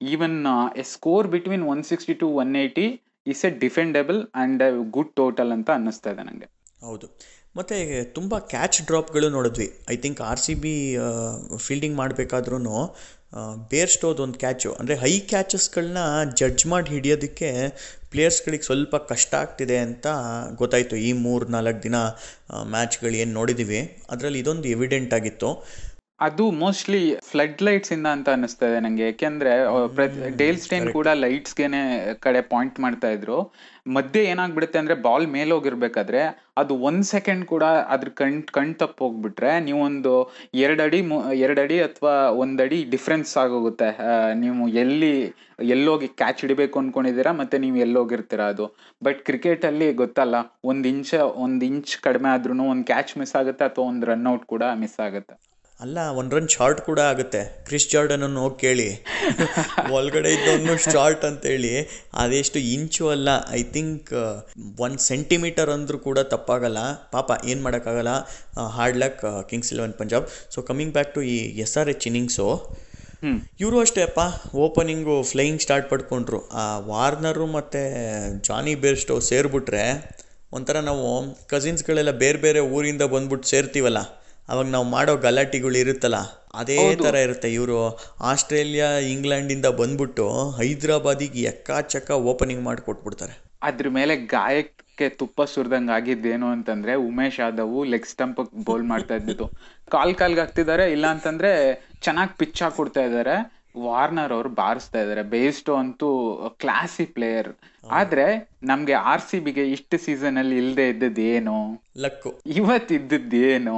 Even a score between one sixty to one eighty is a defendable and good total ಅಂತ ಅನ್ನಿಸ್ತಾ ಇದೆ ನನಗೆ ಹೌದು. ಮತ್ತು ತುಂಬ ಕ್ಯಾಚ್ ಡ್ರಾಪ್ಗಳು ನೋಡಿದ್ವಿ. I think R C B fielding ಮಾಡಬೇಕಾದ್ರೂ ಬೇರ್ಸ್ಟೋದು ಒಂದು ಕ್ಯಾಚು ಅಂದರೆ ಹೈ ಕ್ಯಾಚಸ್ಗಳನ್ನ ಜಡ್ಜ್ ಮಾಡಿ ಹಿಡಿಯೋದಕ್ಕೆ ಪ್ಲೇಯರ್ಸ್ಗಳಿಗೆ ಸ್ವಲ್ಪ ಕಷ್ಟ ಆಗ್ತಿದೆ ಅಂತ ಗೊತ್ತಾಯಿತು ಈ ಮೂರು ನಾಲ್ಕು ದಿನ ಮ್ಯಾಚ್ಗಳು ಏನು ನೋಡಿದ್ದೀವಿ ಅದರಲ್ಲಿ ಇದೊಂದು ಎವಿಡೆಂಟ್ ಆಗಿತ್ತು. ಅದು ಮೋಸ್ಟ್ಲಿ ಫ್ಲಡ್ ಲೈಟ್ಸ್ ಇಂದ ಅಂತ ಅನಿಸ್ತದೆ ನಂಗೆ. ಯಾಕೆಂದ್ರೆ ಡೇಲ್ ಸ್ಟೇನ್ ಕೂಡ ಲೈಟ್ಸ್ಗೆನೆ ಕಡೆ ಪಾಯಿಂಟ್ ಮಾಡ್ತಾ ಇದ್ರು. ಮಧ್ಯೆ ಏನಾಗ್ಬಿಡುತ್ತೆ ಅಂದ್ರೆ ಬಾಲ್ ಮೇಲೆ ಹೋಗಿರ್ಬೇಕಾದ್ರೆ ಅದು ಒಂದ್ ಸೆಕೆಂಡ್ ಕೂಡ ಅದ್ರ ಕಣ್ ಕಣ್ ತಪ್ಪ ಹೋಗ್ಬಿಟ್ರೆ ನೀವೊಂದು ಎರಡಡಿ ಎರಡಡಿ ಅಥವಾ ಒಂದಡಿ ಡಿಫ್ರೆನ್ಸ್ ಆಗೋಗುತ್ತೆ. ನೀವು ಎಲ್ಲಿ ಎಲ್ಲೋಗಿ ಕ್ಯಾಚ್ ಹಿಡಿಬೇಕು ಅನ್ಕೊಂಡಿದ್ದೀರಾ ಮತ್ತೆ ನೀವು ಎಲ್ಲೋಗಿರ್ತೀರಾ ಅದು. ಬಟ್ ಕ್ರಿಕೆಟ್ ಅಲ್ಲಿ ಗೊತ್ತಲ್ಲ ಒಂದ್ ಇಂಚ್ ಒಂದ್ ಇಂಚ್ ಕಡಿಮೆ ಆದ್ರೂ ಒಂದ್ ಕ್ಯಾಚ್ ಮಿಸ್ ಆಗುತ್ತೆ ಅಥವಾ ಒಂದ್ ರನ್ಔಟ್ ಕೂಡ ಮಿಸ್ ಆಗುತ್ತೆ. ಅಲ್ಲ ಒಂದು ರನ್ ಶಾರ್ಟ್ ಕೂಡ ಆಗುತ್ತೆ. ಕ್ರಿಸ್ ಜಾರ್ಡನನ್ನು ಹೋಗಿ ಕೇಳಿ. ಒಳಗಡೆ ಇದ್ದವನು ಶಾರ್ಟ್ ಅಂತೇಳಿ. ಅದೆಷ್ಟು ಇಂಚು ಅಲ್ಲ ಐ ಥಿಂಕ್ ಒನ್ ಸೆಂಟಿಮೀಟರ್ ಅಂದ್ರೂ ಕೂಡ ತಪ್ಪಾಗಲ್ಲ. ಪಾಪ ಏನು ಮಾಡೋಕ್ಕಾಗಲ್ಲ. Hard luck Kings Eleven Punjab so coming back to ಈ ಎಸ್ ಆರ್ ಎಚ್ ಇನ್ನಿಂಗ್ಸು ಇವರು ಅಷ್ಟೇ ಅಪ್ಪ. ಓಪನಿಂಗು ಫ್ಲೈಯಿಂಗ್ ಸ್ಟಾರ್ಟ್ ಪಡ್ಕೊಂಡ್ರು. ಆ ವಾರ್ನರು ಮತ್ತು ಜಾನಿ ಬೇರ್ಸ್ಟೋ ಸೇರಿಬಿಟ್ರೆ ಒಂಥರ ನಾವು ಕಸಿನ್ಸ್ಗಳೆಲ್ಲ ಬೇರೆ ಬೇರೆ ಊರಿಂದ ಬಂದ್ಬಿಟ್ಟು ಸೇರ್ತೀವಲ್ಲ. ಅವಾಗ ನಾವು ಮಾಡೋ ಗಲಾಟೆಗಳು ಇರುತ್ತಲ್ಲ ಅದೇ ಥರ ಇರುತ್ತೆ ಇವರು. ಆಸ್ಟ್ರೇಲಿಯಾ ಇಂಗ್ಲೆಂಡಿಂದ ಬಂದ್ಬಿಟ್ಟು ಹೈದ್ರಾಬಾದಿಗೆ ಎಕ್ಕಾಚಕ್ಕ ಓಪನಿಂಗ್ ಮಾಡಿಕೊಟ್ಬಿಡ್ತಾರೆ. ಅದ್ರ ಮೇಲೆ ಗಾಯಕ್ಕೆ ತುಪ್ಪ ಸುರಿದಂಗೆ ಆಗಿದ್ದೇನು ಅಂತಂದ್ರೆ Umesh Yadav leg stump bowl ಮಾಡ್ತಾ ಇದ್ದಿದ್ದು. ಕಾಲ್ ಕಾಲ್ಗೆ ಹಾಕ್ತಿದ್ದಾರೆ ಇಲ್ಲ ಅಂತಂದ್ರೆ ಚೆನ್ನಾಗಿ ಪಿಚ್ ಹಾಕೊಡ್ತಾ ಇದ್ದಾರೆ. ವಾರ್ನರ್ ಅವರು ಬಾರಿಸ್ತಾ ಇದ್ದಾರೆ ಬೇಸ್ಟೋ ಅಂತೂ ಕ್ಲಾಸಿ ಪ್ಲೇಯರ್ ಆದ್ರೆ ನಮ್ಗೆ ಆರ್ ಸಿ ಬಿಗೆ ಇಷ್ಟು ಸೀಸನ್ ಅಲ್ಲಿ ಇಲ್ಲದೆ ಇದ್ದದ್ದು ಏನು? ಲಕ್ಕು. ಇವತ್ ಏನು?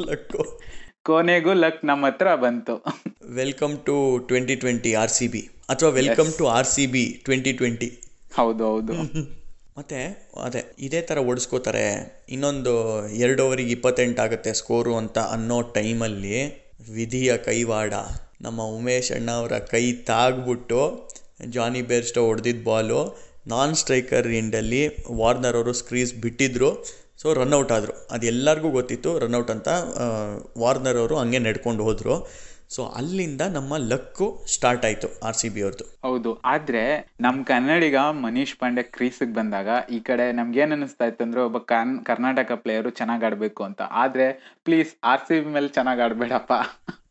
ಲಕ್ಕು. ಕೊನೆಗೂ ಲಕ್ ನಮ್ಮ ಹತ್ರ ಬಂತು. Welcome to twenty twenty R C B ಅಥವಾ welcome to R C B twenty twenty ಹೌದು ಹೌದು. ಮತ್ತೆ ಅದೇ ಇದೇ ಥರ ಓಡಿಸ್ಕೋತಾರೆ. ಇನ್ನೊಂದು ಎರಡು ಓವರಿಗೆ ಇಪ್ಪತ್ತೆಂಟು ಆಗುತ್ತೆ ಸ್ಕೋರು ಅಂತ ಅನ್ನೋ ಟೈಮಲ್ಲಿ ವಿಧಿಯ ಕೈವಾಡ. ನಮ್ಮ ಉಮೇಶ್ ಅಣ್ಣ ಅವರ ಕೈ ತಾಗ್ಬಿಟ್ಟು ಜಾನಿ ಬೇರ್ಸ್ಟೋ ಹೊಡೆದಿದ್ದ ಬಾಲು. ನಾನ್ ಸ್ಟ್ರೈಕರ್ ಇಂಡಲ್ಲಿ ವಾರ್ನರ್ ಅವರು ಸ್ಕ್ರೀಸ್ ಬಿಟ್ಟಿದ್ರು. ಸೊ ರನ್ಔಟ್ ಆದರು. ಅದು ಎಲ್ಲರಿಗೂ ಗೊತ್ತಿತ್ತು ರನ್ಔಟ್ ಅಂತ ವಾರ್ನರ್ ಅವರು ಹಂಗೆ ನಡ್ಕೊಂಡು ಹೋದರು. ಸೊ ಅಲ್ಲಿಂದ ನಮ್ಮ ಲಕ್ಕು ಸ್ಟಾರ್ಟ್ ಆಯ್ತು ಆರ್ ಸಿ ಬಿ ಅವ್ರದ್ದು ಹೌದು. ಆದ್ರೆ, ನಮ್ ಕನ್ನಡಿಗ ಮನೀಶ್ ಪಾಂಡೆ ಕ್ರೀಸಿಗೆ ಬಂದಾಗ ಈ ಕಡೆ ನಮ್ಗೆ ಏನ್ ಅನಿಸ್ತಾ ಇತ್ತು ಅಂದ್ರೆ ಒಬ್ಬ ಕರ್ನ್ ಕರ್ನಾಟಕ ಪ್ಲೇಯರು ಚೆನ್ನಾಗ್ ಆಡ್ಬೇಕು ಅಂತ. ಆದ್ರೆ ಪ್ಲೀಸ್ ಆರ್ ಸಿ ಬಿ ಮೇಲೆ ಚೆನ್ನಾಗ್ ಆಡ್ಬೇಡಪ್ಪ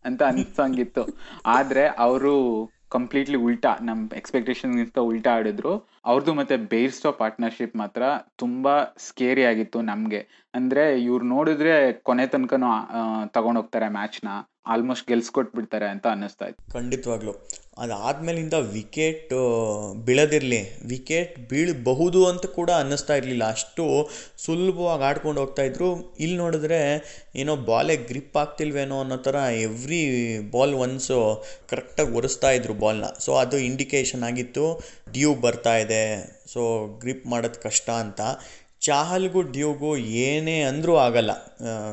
ಅಂತ ಅನ್ಸಂಗಿತ್ತು. ಆದ್ರೆ, ಅವರು ಕಂಪ್ಲೀಟ್ಲಿ ಉಲ್ಟಾ, ನಮ್ ಎಕ್ಸ್ಪೆಕ್ಟೇಷನ್ಗಿಂತ ಉಲ್ಟಾ ಆಡಿದ್ರು. ಅವ್ರದ್ದು ಮತ್ತೆ ಬೇರ್ಸ್ಟೋ ಪಾರ್ಟ್ನರ್ಶಿಪ್ ಮಾತ್ರ ತುಂಬಾ ಸ್ಕೇರಿ ಆಗಿತ್ತು ನಮ್ಗೆ. ಅಂದ್ರೆ, ಇವ್ರು ನೋಡಿದ್ರೆ ಕೊನೆ ತನಕನೂ ತಗೊಂಡೋಗ್ತಾರೆ ಮ್ಯಾಚ್ನ ಆಲ್ಮೋಸ್ಟ್ ಗೆಲ್ಸ್ಕೊಟ್ಬಿಡ್ತಾರೆ ಅಂತ ಅನ್ನಿಸ್ತಾ ಇತ್ತು. ಖಂಡಿತವಾಗ್ಲು. ಅದಾದ್ಮೇಲಿಂದ ವಿಕೆಟ್ ಬೀಳದಿರಲಿ. ವಿಕೆಟ್ ಬೀಳಬಹುದು ಅಂತ ಕೂಡ ಅನ್ನಿಸ್ತಾ ಇರಲಿಲ್ಲ. ಅಷ್ಟು ಸುಲಭವಾಗಿ ಆಡ್ಕೊಂಡು ಹೋಗ್ತಾ ಇದ್ರು. ಇಲ್ಲಿ ನೋಡಿದ್ರೆ ಏನೋ ಬಾಲೆ ಗ್ರಿಪ್ ಆಗ್ತಿಲ್ವೇನೋ ಅನ್ನೋ ಥರ ಎವ್ರಿ ಬಾಲ್ ಒನ್ಸು ಕರೆಕ್ಟಾಗಿ ಒರೆಸ್ತಾ ಇದ್ರು ಬಾಲ್ನ. ಸೊ, ಅದು ಇಂಡಿಕೇಶನ್ ಆಗಿತ್ತು. ಡ್ಯೂ ಬರ್ತಾ ಇದೆ. ಸೊ, ಗ್ರಿಪ್ ಮಾಡೋದು ಕಷ್ಟ ಅಂತ. ಚಾಹಲ್ಗೂ ಡ್ಯೂಗೂ ಏನೇ ಅಂದರೂ ಆಗಲ್ಲ.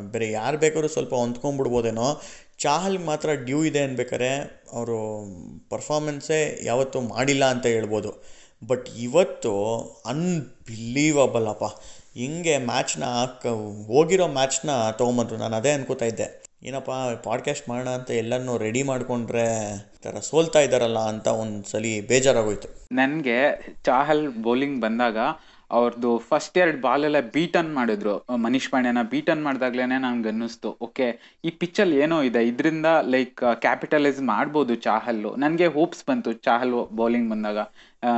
ಬೇರೆ ಯಾರು ಬೇಕಾದ್ರೂ ಸ್ವಲ್ಪ ಹೊಂದ್ಕೊಂಡ್ಬಿಡ್ಬೋದೇನೋ. ಚಾಹಲ್ ಮಾತ್ರ ಡ್ಯೂ ಇದೆ ಅನ್ಬೇಕಾರೆ ಅವರು ಪರ್ಫಾರ್ಮೆನ್ಸೇ ಯಾವತ್ತೂ ಮಾಡಿಲ್ಲ ಅಂತ ಹೇಳ್ಬೋದು. ಬಟ್ ಇವತ್ತು ಅನ್ಬಿಲೀವಬಲ್ ಅಪ್ಪ ಹಿಂಗೆ ಮ್ಯಾಚ್ನ ಹೋಗಿರೋ ಮ್ಯಾಚ್ನ ತೊಗೊಂಬಂದ್ರು. ನಾನು ಅದೇ ಅನ್ಕೋತಾ ಇದ್ದೆ. ಏನಪ್ಪ ಪಾಡ್ಕಾಸ್ಟ್ ಮಾಡೋಣ ಅಂತ ಎಲ್ಲನೂ ರೆಡಿ ಮಾಡಿಕೊಂಡ್ರೆ ಥರ ಸೋಲ್ತಾ ಇದ್ದಾರಲ್ಲ ಅಂತ ಒಂದು ಸಲ ಬೇಜಾರಾಗೋಯ್ತು. ನನಗೆ ಚಾಹಲ್ ಬೌಲಿಂಗ್ ಬಂದಾಗ ಅವ್ರದ್ದು ಫಸ್ಟ್ ಎರಡು ಬಾಲ್ ಎಲ್ಲ ಬೀಟನ್ ಮಾಡಿದ್ರು. ಮನೀಶ್ ಪಾಂಡ್ಯನ ಬೀಟನ್ ಮಾಡಿದಾಗ್ಲೇನೆ ನಂಗೆ ಅನ್ನಿಸ್ತು. ಓಕೆ ಈ ಪಿಚ್ಚಲ್ ಏನೋ ಇದೆ. ಇದರಿಂದ ಲೈಕ್ ಕ್ಯಾಪಿಟಲೈಸ್ ಮಾಡ್ಬೋದು ಚಾಹಲ್ಲು. ನನಗೆ ಹೋಪ್ಸ್ ಬಂತು ಚಾಹಲ್ ಬೌಲಿಂಗ್ ಬಂದಾಗ.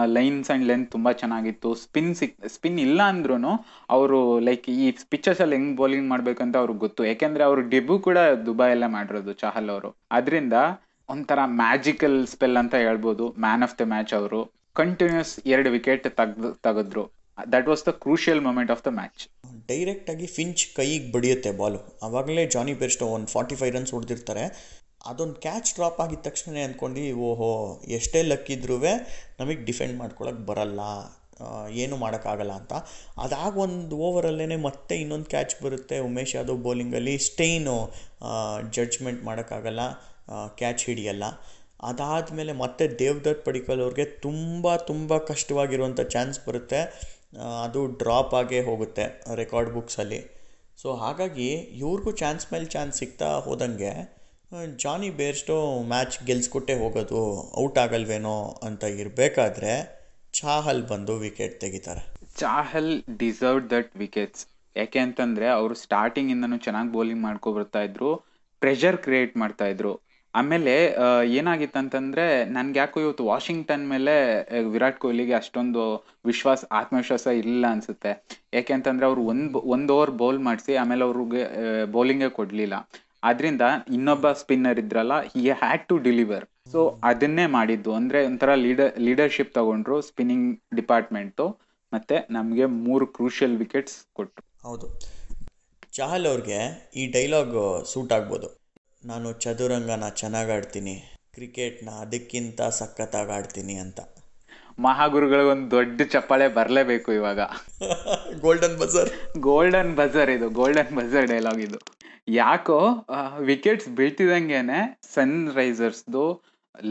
ಲೈನ್ಸ್ ಆ್ಯಂಡ್ ಲೆಂತ್ ತುಂಬ ಚೆನ್ನಾಗಿತ್ತು. ಸ್ಪಿನ್ ಸಿಕ್ ಸ್ಪಿನ್ ಇಲ್ಲ ಅಂದ್ರೂ ಅವರು ಲೈಕ್ ಈ ಪಿಚ್ಚಸಲ್ಲಿ ಹೆಂಗೆ ಬೌಲಿಂಗ್ ಮಾಡಬೇಕಂತ ಅವ್ರಿಗೆ ಗೊತ್ತು. ಯಾಕೆಂದರೆ ಅವರು ಡೆಬ್ಯೂ ಕೂಡ ದುಬೈಯಲ್ಲೇ ಮಾಡಿರೋದು ಚಾಹಲ್ ಅವರು. ಅದರಿಂದ ಒಂಥರ ಮ್ಯಾಜಿಕಲ್ ಸ್ಪೆಲ್ ಅಂತ ಹೇಳ್ಬೋದು. ಮ್ಯಾನ್ ಆಫ್ ದ ಮ್ಯಾಚ್ ಅವರು. ಕಂಟಿನ್ಯೂಸ್ ಎರಡು ವಿಕೆಟ್ ತೆಗ್ದು, ತೆಗೆದ್ರು. That was the crucial moment of the match ಡೈರೆಕ್ಟಾಗಿ ಫಿಂಚ್ ಕೈಗೆ ಬಡಿಯುತ್ತೆ ಬಾಲು ಆವಾಗಲೇ ಜಾನಿ ಬೆರ್ಸ್ಟೋ ಒಂದು ಫಾರ್ಟಿ ಫೈವ್ ರನ್ಸ್ ಹೊಡೆದಿರ್ತಾರೆ. ಅದೊಂದು ಕ್ಯಾಚ್ ಡ್ರಾಪ್ ಆಗಿದ ತಕ್ಷಣ ಅಂದ್ಕೊಂಡು ಓಹೋ, ಎಷ್ಟೇ ಲಕ್ಕಿದ್ರೂ ನಮಗೆ ಡಿಫೆಂಡ್ ಮಾಡ್ಕೊಳಕ್ಕೆ ಬರಲ್ಲ ಏನೂ ಮಾಡೋಕ್ಕಾಗಲ್ಲ ಅಂತ. ಅದಾಗ ಒಂದು ಓವರಲ್ಲೇ ಮತ್ತೆ ಇನ್ನೊಂದು ಕ್ಯಾಚ್ ಬರುತ್ತೆ. ಉಮೇಶ್ ಯಾದವ್ ಬೌಲಿಂಗಲ್ಲಿ ಸ್ಟೇನು ಜಡ್ಜ್ಮೆಂಟ್ ಮಾಡೋಕ್ಕಾಗಲ್ಲ ಕ್ಯಾಚ್ ಹಿಡಿಯಲ್ಲ. ಅದಾದಮೇಲೆ ಮತ್ತೆ ದೇವ್ದತ್ ಪಡಿಕಲ್ ಅವ್ರಿಗೆ ತುಂಬ ತುಂಬ ಕಷ್ಟವಾಗಿರುವಂಥ ಚಾನ್ಸ್ ಬರುತ್ತೆ. ಅದು ಡ್ರಾಪ್ ಆಗೇ ಹೋಗುತ್ತೆ ರೆಕಾರ್ಡ್ ಬುಕ್ಸಲ್ಲಿ ಸೊ ಹಾಗಾಗಿ ಇವ್ರಿಗೂ ಚಾನ್ಸ್ ಮೇಲೆ ಚಾನ್ಸ್ ಸಿಗ್ತಾ ಹೋದಂಗೆ ಜಾನಿ ಬೇರ್ಸ್ಟೋ ಮ್ಯಾಚ್ ಗೆಲ್ಸ್ಕೊಟ್ಟೆ ಹೋಗೋದು ಔಟ್ ಆಗಲ್ವೇನೋ ಅಂತ ಇರಬೇಕಾದ್ರೆ ಚಾಹಲ್ ಬಂದು ವಿಕೆಟ್ ತೆಗಿತಾರೆ. ಚಾಹಲ್ ಡಿಸರ್ವ್ ದಟ್ ವಿಕೆಟ್ಸ್ ಯಾಕೆ ಅಂತಂದ್ರೆ ಅವರು ಸ್ಟಾರ್ಟಿಂಗ್ ಇಂದನೂ ಚೆನ್ನಾಗಿ ಬೌಲಿಂಗ್ ಮಾಡ್ಕೊ ಬರ್ತಾ ಇದ್ರು ಪ್ರೆಷರ್ ಕ್ರಿಯೇಟ್ ಮಾಡ್ತಾ ಇದ್ರು. ಆಮೇಲೆ ಏನಾಗಿತ್ತಂತಂದ್ರೆ ನನ್ಗೆ ಯಾಕೋ ಇವತ್ತು ವಾಷಿಂಗ್ಟನ್ ಮೇಲೆ ವಿರಾಟ್ ಕೊಹ್ಲಿಗೆ ಅಷ್ಟೊಂದು ವಿಶ್ವಾಸ, ಆತ್ಮವಿಶ್ವಾಸ ಇಲ್ಲ ಅನ್ಸುತ್ತೆ. ಯಾಕೆ ಅಂತಂದ್ರೆ ಅವ್ರು ಒಂದ್ ಒಂದ್ ಓವರ್ ಬೌಲ್ ಮಾಡಿಸಿ ಆಮೇಲೆ ಅವ್ರಿಗೆ ಬೌಲಿಂಗೇ ಕೊಡ್ಲಿಲ್ಲ. ಆದ್ರಿಂದ ಇನ್ನೊಬ್ಬ ಸ್ಪಿನ್ನರ್ ಇದ್ರಲ್ಲ, he had to deliver. So, ಅದನ್ನೇ ಮಾಡಿದ್ದು. ಅಂದ್ರೆ ಒಂಥರ ಲೀಡರ್ ಲೀಡರ್ಶಿಪ್ ತಗೊಂಡ್ರು ಸ್ಪಿನ್ನಿಂಗ್ ಡಿಪಾರ್ಟ್ಮೆಂಟ್. ಮತ್ತೆ ನಮ್ಗೆ ಮೂರು ಕ್ರೂಷಿಯಲ್ ವಿಕೆಟ್ಸ್ ಕೊಟ್ರು. ಹೌದು. ಚಹಲ್ ಅವ್ರಿಗೆ ಈ ಡೈಲಾಗ್ ಸೂಟ್ ಆಗ್ಬೋದು. ನಾನು ಚದುರಂಗನ ಚೆನ್ನಾಗಿ ಆಡ್ತೀನಿ. ಕ್ರಿಕೆಟ್ನ ಅದಕ್ಕಿಂತ ಸಖತ್ತಾಗಿ ಆಡ್ತೀನಿ ಅಂತ. ಮಹಾಗುರುಗಳಿಗೆ ಒಂದು ದೊಡ್ಡ ಚಪ್ಪಾಳೆ ಬರಲೇಬೇಕು ಇವಾಗ. ಗೋಲ್ಡನ್ ಬಜರ್ ಗೋಲ್ಡನ್ ಬಜರ್ ಇದು ಗೋಲ್ಡನ್ ಬಜರ್ ಡೈಲಾಗ್ ಇದು. ಯಾಕೋ ವಿಕೆಟ್ಸ್ ಬೀಳ್ತಿದಂಗೆನೆ ಸನ್ ರೈಸರ್ಸ್ದು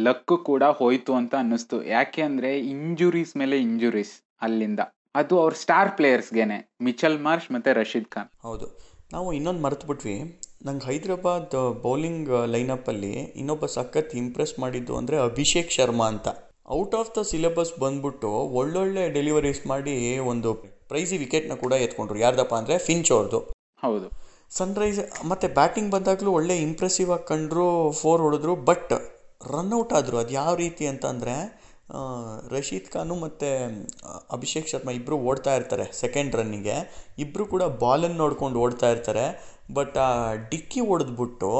ಲಕ್ ಕೂಡ ಹೋಯ್ತು ಅಂತ ಅನ್ನಿಸ್ತು. ಯಾಕೆ ಅಂದರೆ ಇಂಜುರೀಸ್ ಮೇಲೆ ಇಂಜುರೀಸ್ ಅಲ್ಲಿಂದ. ಅದು ಅವ್ರ ಸ್ಟಾರ್ ಪ್ಲೇಯರ್ಸ್ಗೆನೆ ಮಿಚಲ್ ಮಾರ್ಷ್ ಮತ್ತೆ ರಶೀದ್ ಖಾನ್ ಹೌದು. ನಾವು ಇನ್ನೊಂದು ಮರೆತುಬಿಟ್ವಿ. ನಂಗೆ ಹೈದ್ರಾಬಾದ್ ಬೌಲಿಂಗ್ ಲೈನಪ್ಪಲ್ಲಿ ಇನ್ನೊಬ್ಬ ಸಖತ್ ಇಂಪ್ರೆಸ್ ಮಾಡಿದ್ದು ಅಂದರೆ ಅಭಿಷೇಕ್ ಶರ್ಮಾ ಅಂತ. ಔಟ್ ಆಫ್ ದ ಸಿಲೆಬಸ್ ಬಂದ್ಬಿಟ್ಟು ಒಳ್ಳೊಳ್ಳೆ ಡೆಲಿವರೀಸ್ ಮಾಡಿ ಒಂದು ಪ್ರೈಸಿ ವಿಕೆಟ್ನ ಕೂಡ ಎತ್ಕೊಂಡ್ರು. ಯಾರ್ದಪ್ಪ ಅಂದರೆ ಫಿಂಚ್ ಅವ್ರದ್ದು ಹೌದು. ಸನ್ರೈಸ್ ಮತ್ತು ಬ್ಯಾಟಿಂಗ್ ಬಂದಾಗಲೂ ಒಳ್ಳೆ ಇಂಪ್ರೆಸಿವ್ ಆಗಿ ಕಂಡ್ರು ಫೋರ್ ಹೊಡೆದ್ರು ಬಟ್ ರನ್ಔಟ್ ಆದರು. ಅದು ಯಾವ ರೀತಿ ಅಂತ ಅಂದರೆ ರಶೀದ್ ಖಾನು ಮತ್ತು ಅಭಿಷೇಕ್ ಶರ್ಮಾ ಇಬ್ಬರು ಓಡ್ತಾ ಇರ್ತಾರೆ ಸೆಕೆಂಡ್ ರನ್ನಿಗೆ ಇಬ್ಬರು ಕೂಡ ಬಾಲನ್ನು ನೋಡ್ಕೊಂಡು ಓಡ್ತಾ ಇರ್ತಾರೆ. ಬಟ್ ಆ, ಡಿಕ್ಕಿ ಹೊಡೆದ್ಬಿಟ್ಟು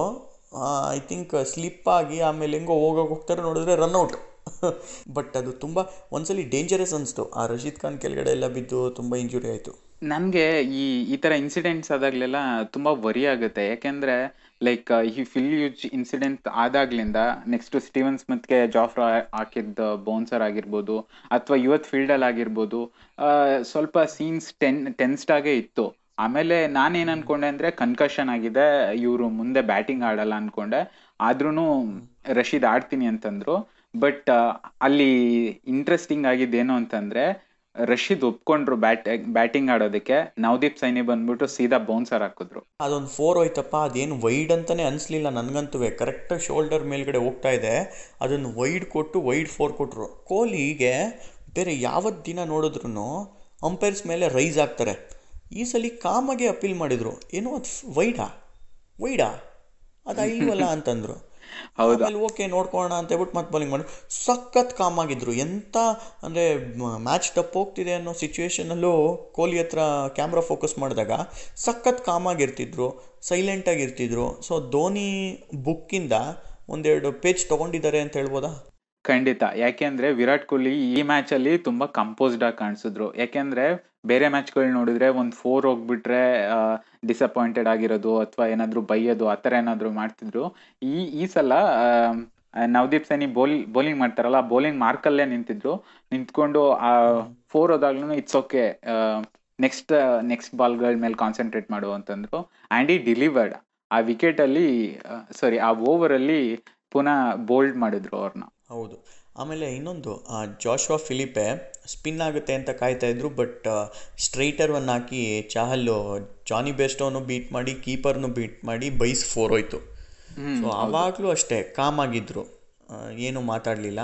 ಐ ಥಿಂಕ್ ಸ್ಲಿಪ್ ಆಗಿ ಆಮೇಲೆ ಹೆಂಗೋ ಹೋಗೋಕೆ ಹೋಗ್ತಾರೆ ನೋಡಿದ್ರೆ ರನ್ಔಟ್ ಬಟ್ ಅದು ತುಂಬ, ಒಂದ್ಸಲಿ ಡೇಂಜರಸ್ ಅನಿಸ್ತು. ಆ, ರಶೀದ್ ಖಾನ್ ಕೆಳಗಡೆ ಎಲ್ಲ ಬಿದ್ದು ತುಂಬ ಇಂಜುರಿ ಆಯಿತು. ನನಗೆ ಈ ಈ ಥರ ಇನ್ಸಿಡೆಂಟ್ಸ್ ಆದಾಗಲೆಲ್ಲ ತುಂಬ ವರಿ ಆಗುತ್ತೆ. ಯಾಕೆಂದರೆ ಲೈಕ್ ಈ ಫಿಲ್ ಯೂಜ್ ಇನ್ಸಿಡೆಂಟ್ ಆದಾಗ್ಲಿಂದ ನೆಕ್ಸ್ಟ್ ಸ್ಟೀವನ್ ಸ್ಮಿತ್ಗೆ ಜಾಫ್ರ ಹಾಕಿದ್ದ ಬೌನ್ಸರ್ ಆಗಿರ್ಬೋದು, ಅಥವಾ ಇವತ್ತು ಫೀಲ್ಡಲ್ಲಿ ಆಗಿರ್ಬೋದು ಸ್ವಲ್ಪ ಸೀನ್ಸ್ ಟೆನ್ ಟೆನ್ಸ್ಡಾಗೇ ಇತ್ತು. ಆಮೇಲೆ ನಾನೇನ್ ಅನ್ಕೊಂಡೆ ಅಂದ್ರೆ ಕನ್ಕಷನ್ ಆಗಿದೆ, ಇವರು ಮುಂದೆ ಬ್ಯಾಟಿಂಗ್ ಆಡಲ್ಲ ಅನ್ಕೊಂಡೆ. ಆದ್ರೂ ರಶೀದ್ ಆಡ್ತೀನಿ ಅಂತಂದ್ರು. ಬಟ್ ಅಲ್ಲಿ ಇಂಟ್ರೆಸ್ಟಿಂಗ್ ಆಗಿದ್ದೇನು ಅಂತಂದ್ರೆ, ರಶೀದ್ ಒಪ್ಕೊಂಡ್ರು ಬ್ಯಾಟ್ ಬ್ಯಾಟಿಂಗ್ ಆಡೋದಕ್ಕೆ. ನವದೀಪ್ ಸೈನಿ ಬಂದ್ಬಿಟ್ಟು ಸೀದಾ ಬೌನ್ಸರ್ ಹಾಕಿದ್ರು. ಅದೊಂದು ಫೋರ್ ಹೋಯ್ತಪ್ಪ, ಅದೇನು ವೈಡ್ ಅಂತಲೇ ಅನಿಸ್ಲಿಲ್ಲ ನನಗಂತೂ ಕರೆಕ್ಟ್ ಶೋಲ್ಡರ್ ಮೇಲ್ಗಡೆ ಹೋಗ್ತಾ ಇದೆ. ಅದನ್ನು ವೈಡ್ ಕೊಟ್ಟು ವೈಡ್ ಫೋರ್ ಕೊಟ್ಟರು ಕೊಹ್ಲಿಗೆ ಬೇರೆ ಯಾವತ್ತು ದಿನ ನೋಡಿದ್ರು ಅಂಪೈರ್ಸ್ ಮೇಲೆ ರೈಸ್ ಆಗ್ತಾರೆ. ಈ ಸಲ ಕಾಮಗೆ ಅಪೀಲ್ ಮಾಡಿದ್ರು. ಏನು ಅದು ವೈಡಾ? ವೈಡಾ? ಅದು ಐವಲ್ಲ ಅಂತಂದ್ರು. ಆಮೇಲೆ ಓಕೆ ನೋಡ್ಕೊಳ್ಳೋಣ ಅಂತ ಹೇಳ್ಬಿಟ್ಟು ಮತ್ತೆ ಬೌಲಿಂಗ್ ಮಾಡಿ. ಸಖತ್ ಕಾಮಾಗಿದ್ರು. ಎಂಥ ಅಂದರೆ ಮ್ಯಾಚ್ ತಪ್ಪು ಹೋಗ್ತಿದೆ ಅನ್ನೋ ಸಿಚುವೇಶನಲ್ಲೂ ಕೊಹ್ಲಿ ಹತ್ರ ಕ್ಯಾಮ್ರಾ ಫೋಕಸ್ ಮಾಡಿದಾಗ ಸಖತ್ ಕಾಮ್ ಆಗಿರ್ತಿದ್ರು ಸೈಲೆಂಟ್ ಆಗಿರ್ತಿದ್ರು. ಸೊ ಧೋನಿ ಬುಕ್ಕಿಂದ ಒಂದೆರಡು ಪೇಜ್ ತಗೊಂಡಿದ್ದಾರೆ ಅಂತ ಹೇಳ್ಬೋದಾ? ಖಂಡಿತ. ಯಾಕೆಂದ್ರೆ ವಿರಾಟ್ ಕೊಹ್ಲಿ ಈ ಮ್ಯಾಚ್ ಅಲ್ಲಿ ತುಂಬಾ ಕಂಪೋಸ್ಡ್ ಆಗಿ ಕಾಣಿಸಿದ್ರು. ಯಾಕೆಂದ್ರೆ ಬೇರೆ ಮ್ಯಾಚ್ಗಳು ನೋಡಿದ್ರೆ ಒಂದು ಫೋರ್ ಹೋಗ್ಬಿಟ್ರೆ ಡಿಸಪಾಯಿಂಟೆಡ್ ಆಗಿರೋದು ಅಥವಾ ಏನಾದ್ರು ಬೈಯೋದು, ಆ ಥರ ಏನಾದ್ರು ಮಾಡ್ತಿದ್ರು. ಈ ಈ ಸಲ ನವದೀಪ್ ಸೈನಿ ಬೌಲ್, ಬೌಲಿಂಗ್ ಮಾಡ್ತಾರಲ್ಲ ಬೌಲಿಂಗ್ ಮಾರ್ಕಲ್ಲೇ ನಿಂತಿದ್ರು. ನಿಂತ್ಕೊಂಡು, ಆ ಫೋರ್ ಹೋದಾಗ್ಲೂ ಇಟ್ಸ್ ಓಕೆ ನೆಕ್ಸ್ಟ್ ನೆಕ್ಸ್ಟ್ ಬಾಲ್ಗಳ ಮೇಲೆ ಕಾನ್ಸಂಟ್ರೇಟ್ ಮಾಡು ಅಂತಂದ್ರು. ಆ್ಯಂಡ್ ಈ ಡಿಲಿವರ್ಡ್ ಆ ವಿಕೆಟ್ ಅಲ್ಲಿ ಸಾರಿ ಆ ಓವರ್ ಅಲ್ಲಿ ಪುನಃ ಬೋಲ್ಡ್ ಮಾಡಿದ್ರು ಅವ್ರನ್ನ ಹೌದು. ಆಮೇಲೆ ಇನ್ನೊಂದು ಜಾಶ್ವಾ ಫಿಲಿಪೆ ಸ್ಪಿನ್ ಆಗುತ್ತೆ ಅಂತ ಕಾಯ್ತಾ ಇದ್ರು ಬಟ್ ಸ್ಟ್ರೈಟರ್ ಒನ್ ಹಾಕಿ ಚಾಹಲ್ ಜಾನಿ ಬೆಸ್ಟೋನು ಬೀಟ್ ಮಾಡಿ ಕೀಪರ್ನು ಬೀಟ್ ಮಾಡಿ ಬೈಸ್ ಫೋರ್ ಹೋಯ್ತು. ಸೊ ಆವಾಗಲೂ ಅಷ್ಟೇ ಕಾಮ್ ಆಗಿದ್ರು. ಏನು ಮಾತಾಡಲಿಲ್ಲ.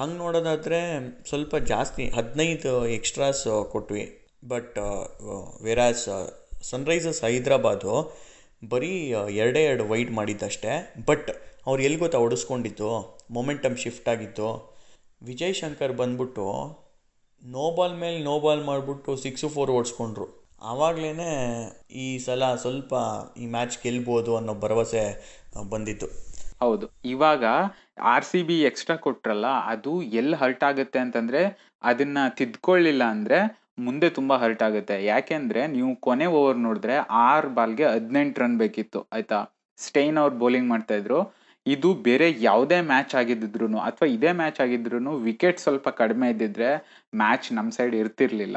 ಹಂಗೆ ನೋಡೋದಾದರೆ ಸ್ವಲ್ಪ ಜಾಸ್ತಿ ಹದಿನೈದು ಎಕ್ಸ್ಟ್ರಾಸ್ ಕೊಟ್ವಿ. ಬಟ್ ವೆರಾಸ್ ಸನ್ರೈಸಸ್ ಹೈದ್ರಾಬಾದು ಬರೀ ಎರಡೇ ಎರಡು ವೈಡ್ ಮಾಡಿದ್ದಷ್ಟೇ. ಬಟ್ ಅವ್ರು ಎಲ್ಲಿ ಗೊತ್ತಾ ಒಡಿಸ್ಕೊಂಡಿತ್ತು ಮೊಮೆಂಟಮ್ ಶಿಫ್ಟ್ ಆಗಿತ್ತು. ವಿಜಯ್ ಶಂಕರ್ ಬಂದ್ಬಿಟ್ಟು ನೋ ಬಾಲ್ ಮೇಲೆ ನೋ ಬಾಲ್ ಮಾಡಿಬಿಟ್ಟು ಸಿಕ್ಸು ಫೋರ್ ಓಡಿಸ್ಕೊಂಡ್ರು. ಆವಾಗಲೇ ಈ ಸಲ ಸ್ವಲ್ಪ ಈ ಮ್ಯಾಚ್ ಗೆಲ್ಬೋದು ಅನ್ನೋ ಭರವಸೆ ಬಂದಿತ್ತು. ಹೌದು. ಇವಾಗ ಆರ್ ಸಿ ಬಿ ಎಕ್ಸ್ಟ್ರಾ ಕೊಟ್ರಲ್ಲ, ಅದು ಎಲ್ಲಿ ಹರ್ಟ್ ಆಗುತ್ತೆ ಅಂತಂದ್ರೆ, ಅದನ್ನ ತಿದ್ಕೊಳ್ಳಿಲ್ಲ ಅಂದ್ರೆ ಮುಂದೆ ತುಂಬ ಹರ್ಟ್ ಆಗುತ್ತೆ. ಯಾಕೆಂದ್ರೆ ನೀವು ಕೊನೆ ಓವರ್ ನೋಡಿದ್ರೆ ಆರು ಬಾಲ್ಗೆ ಹದಿನೆಂಟು ರನ್ ಬೇಕಿತ್ತು, ಆಯ್ತಾ? ಸ್ಟೈನ್ ಅವ್ರು ಬೌಲಿಂಗ್ ಮಾಡ್ತಾ ಇದ್ರು. ಇದು ಬೇರೆ ಯಾವುದೇ ಮ್ಯಾಚ್ ಆಗಿದ್ದಿದ್ರು ಅಥವಾ ಇದೇ ಮ್ಯಾಚ್ ಆಗಿದ್ರು ವಿಕೆಟ್ ಸ್ವಲ್ಪ ಕಡಿಮೆ ಇದ್ದಿದ್ರೆ ಮ್ಯಾಚ್ ನಮ್ಮ ಸೈಡ್ ಇರ್ತಿರ್ಲಿಲ್ಲ.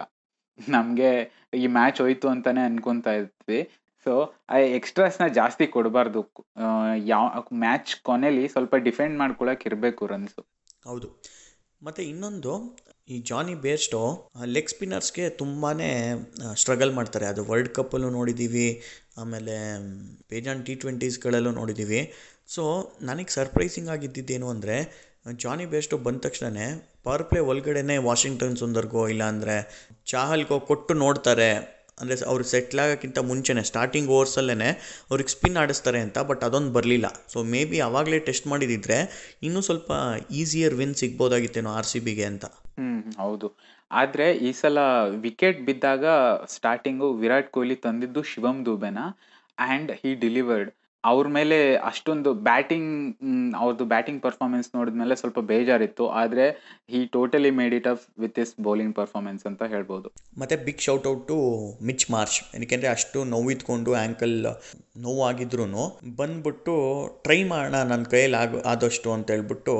ನಮಗೆ ಈ ಮ್ಯಾಚ್ ಹೋಯ್ತು ಅಂತಾನೆ ಅನ್ಕೊತಾ ಇರ್ತೀವಿ ಸೊ ಆ ಎಕ್ಸ್ಟ್ರಾಸ್ನ ಜಾಸ್ತಿ ಕೊಡಬಾರ್ದು. ಯಾವ ಮ್ಯಾಚ್ ಕೊನೆಯಲ್ಲಿ ಸ್ವಲ್ಪ ಡಿಫೆಂಡ್ ಮಾಡ್ಕೊಳಕ್ ಇರಬೇಕು ರನ್ಸು ಹೌದು. ಮತ್ತು ಇನ್ನೊಂದು ಈ ಜಾನಿ ಬೇರ್ಸ್ಟೋ ಲೆಗ್ ಸ್ಪಿನ್ನರ್ಸ್ಗೆ ತುಂಬಾ ಸ್ಟ್ರಗಲ್ ಮಾಡ್ತಾರೆ. ಅದು ವರ್ಲ್ಡ್ ಕಪ್ಪಲ್ಲೂ ನೋಡಿದ್ದೀವಿ ಆಮೇಲೆ ಬೇಜಾನ್ ಟಿ ಟ್ವೆಂಟೀಸ್ಗಳಲ್ಲೂ ನೋಡಿದ್ದೀವಿ ಸೊ ನನಗೆ ಸರ್ಪ್ರೈಸಿಂಗ್ ಆಗಿದ್ದಿದ್ದೇನು ಅಂದರೆ ಜಾನಿ ಬೇಸ್ಟೋ ಬಂದ ತಕ್ಷಣವೇ ಪವರ್ ಪ್ಲೇ ಒಳಗಡೆನೇ ವಾಷಿಂಗ್ಟನ್ ಸುಂದರ್ಗೋ ಇಲ್ಲಾಂದರೆ ಚಾಹಲ್ಗೋ ಕೊಟ್ಟು ನೋಡ್ತಾರೆ. ಅಂದರೆ ಅವರು ಸೆಟ್ಲ್ ಆಗೋಕ್ಕಿಂತ ಮುಂಚೆನೇ ಸ್ಟಾರ್ಟಿಂಗ್ ಓವರ್ಸಲ್ಲೇ ಅವ್ರಿಗೆ ಸ್ಪಿನ್ ಆಡಿಸ್ತಾರೆ ಅಂತ ಬಟ್ ಅದೊಂದು ಬರಲಿಲ್ಲ. ಸೊ ಮೇ ಬಿ ಆವಾಗಲೇ ಟೆಸ್ಟ್ ಮಾಡಿದಿದ್ರೆ ಇನ್ನೂ ಸ್ವಲ್ಪ ಈಸಿಯರ್ ವಿನ್ ಸಿಗ್ಬೋದಾಗಿತ್ತೇನೋ ಆರ್ ಸಿ ಬಿಗೆ ಅಂತ. ಹ್ಮ್, ಹೌದು. ಆದ್ರೆ ಈ ಸಲ ವಿಕೆಟ್ ಬಿದ್ದಾಗ ಸ್ಟಾರ್ಟಿಂಗು ವಿರಾಟ್ ಕೊಹ್ಲಿ ತಂದಿದ್ದು ಶಿವಮ್ ದುಬೆನ ಆ್ಯಂಡ್ ಹಿ ಡಿಲಿವರ್ಡ್ ಅವ್ರ ಮೇಲೆ ಅಷ್ಟೊಂದು ಬ್ಯಾಟಿಂಗ್ ಅವ್ರದ್ದು ಬ್ಯಾಟಿಂಗ್ ಪರ್ಫಾರ್ಮೆನ್ಸ್ ನೋಡಿದ್ಮೇಲೆ ಸ್ವಲ್ಪ ಬೇಜಾರಿತ್ತು. ಆದ್ರೆ he totally made it up with is bowling performance ಅಂತ ಹೇಳ್ಬೋದು. ಮತ್ತು big shout out to Mitch Marsh ಏನಕ್ಕೆಂದರೆ ಅಷ್ಟು ನೋವಿದ್ಕೊಂಡು ಆ್ಯಂಕಲ್ ನೋವಾಗಿದ್ರೂ ಬಂದ್ಬಿಟ್ಟು ಟ್ರೈ ಮಾಡೋಣ ನನ್ನ ಕೈಯಲ್ಲಿ ಆಗ, ಆದಷ್ಟು ಅಂತ ಹೇಳ್ಬಿಟ್ಟು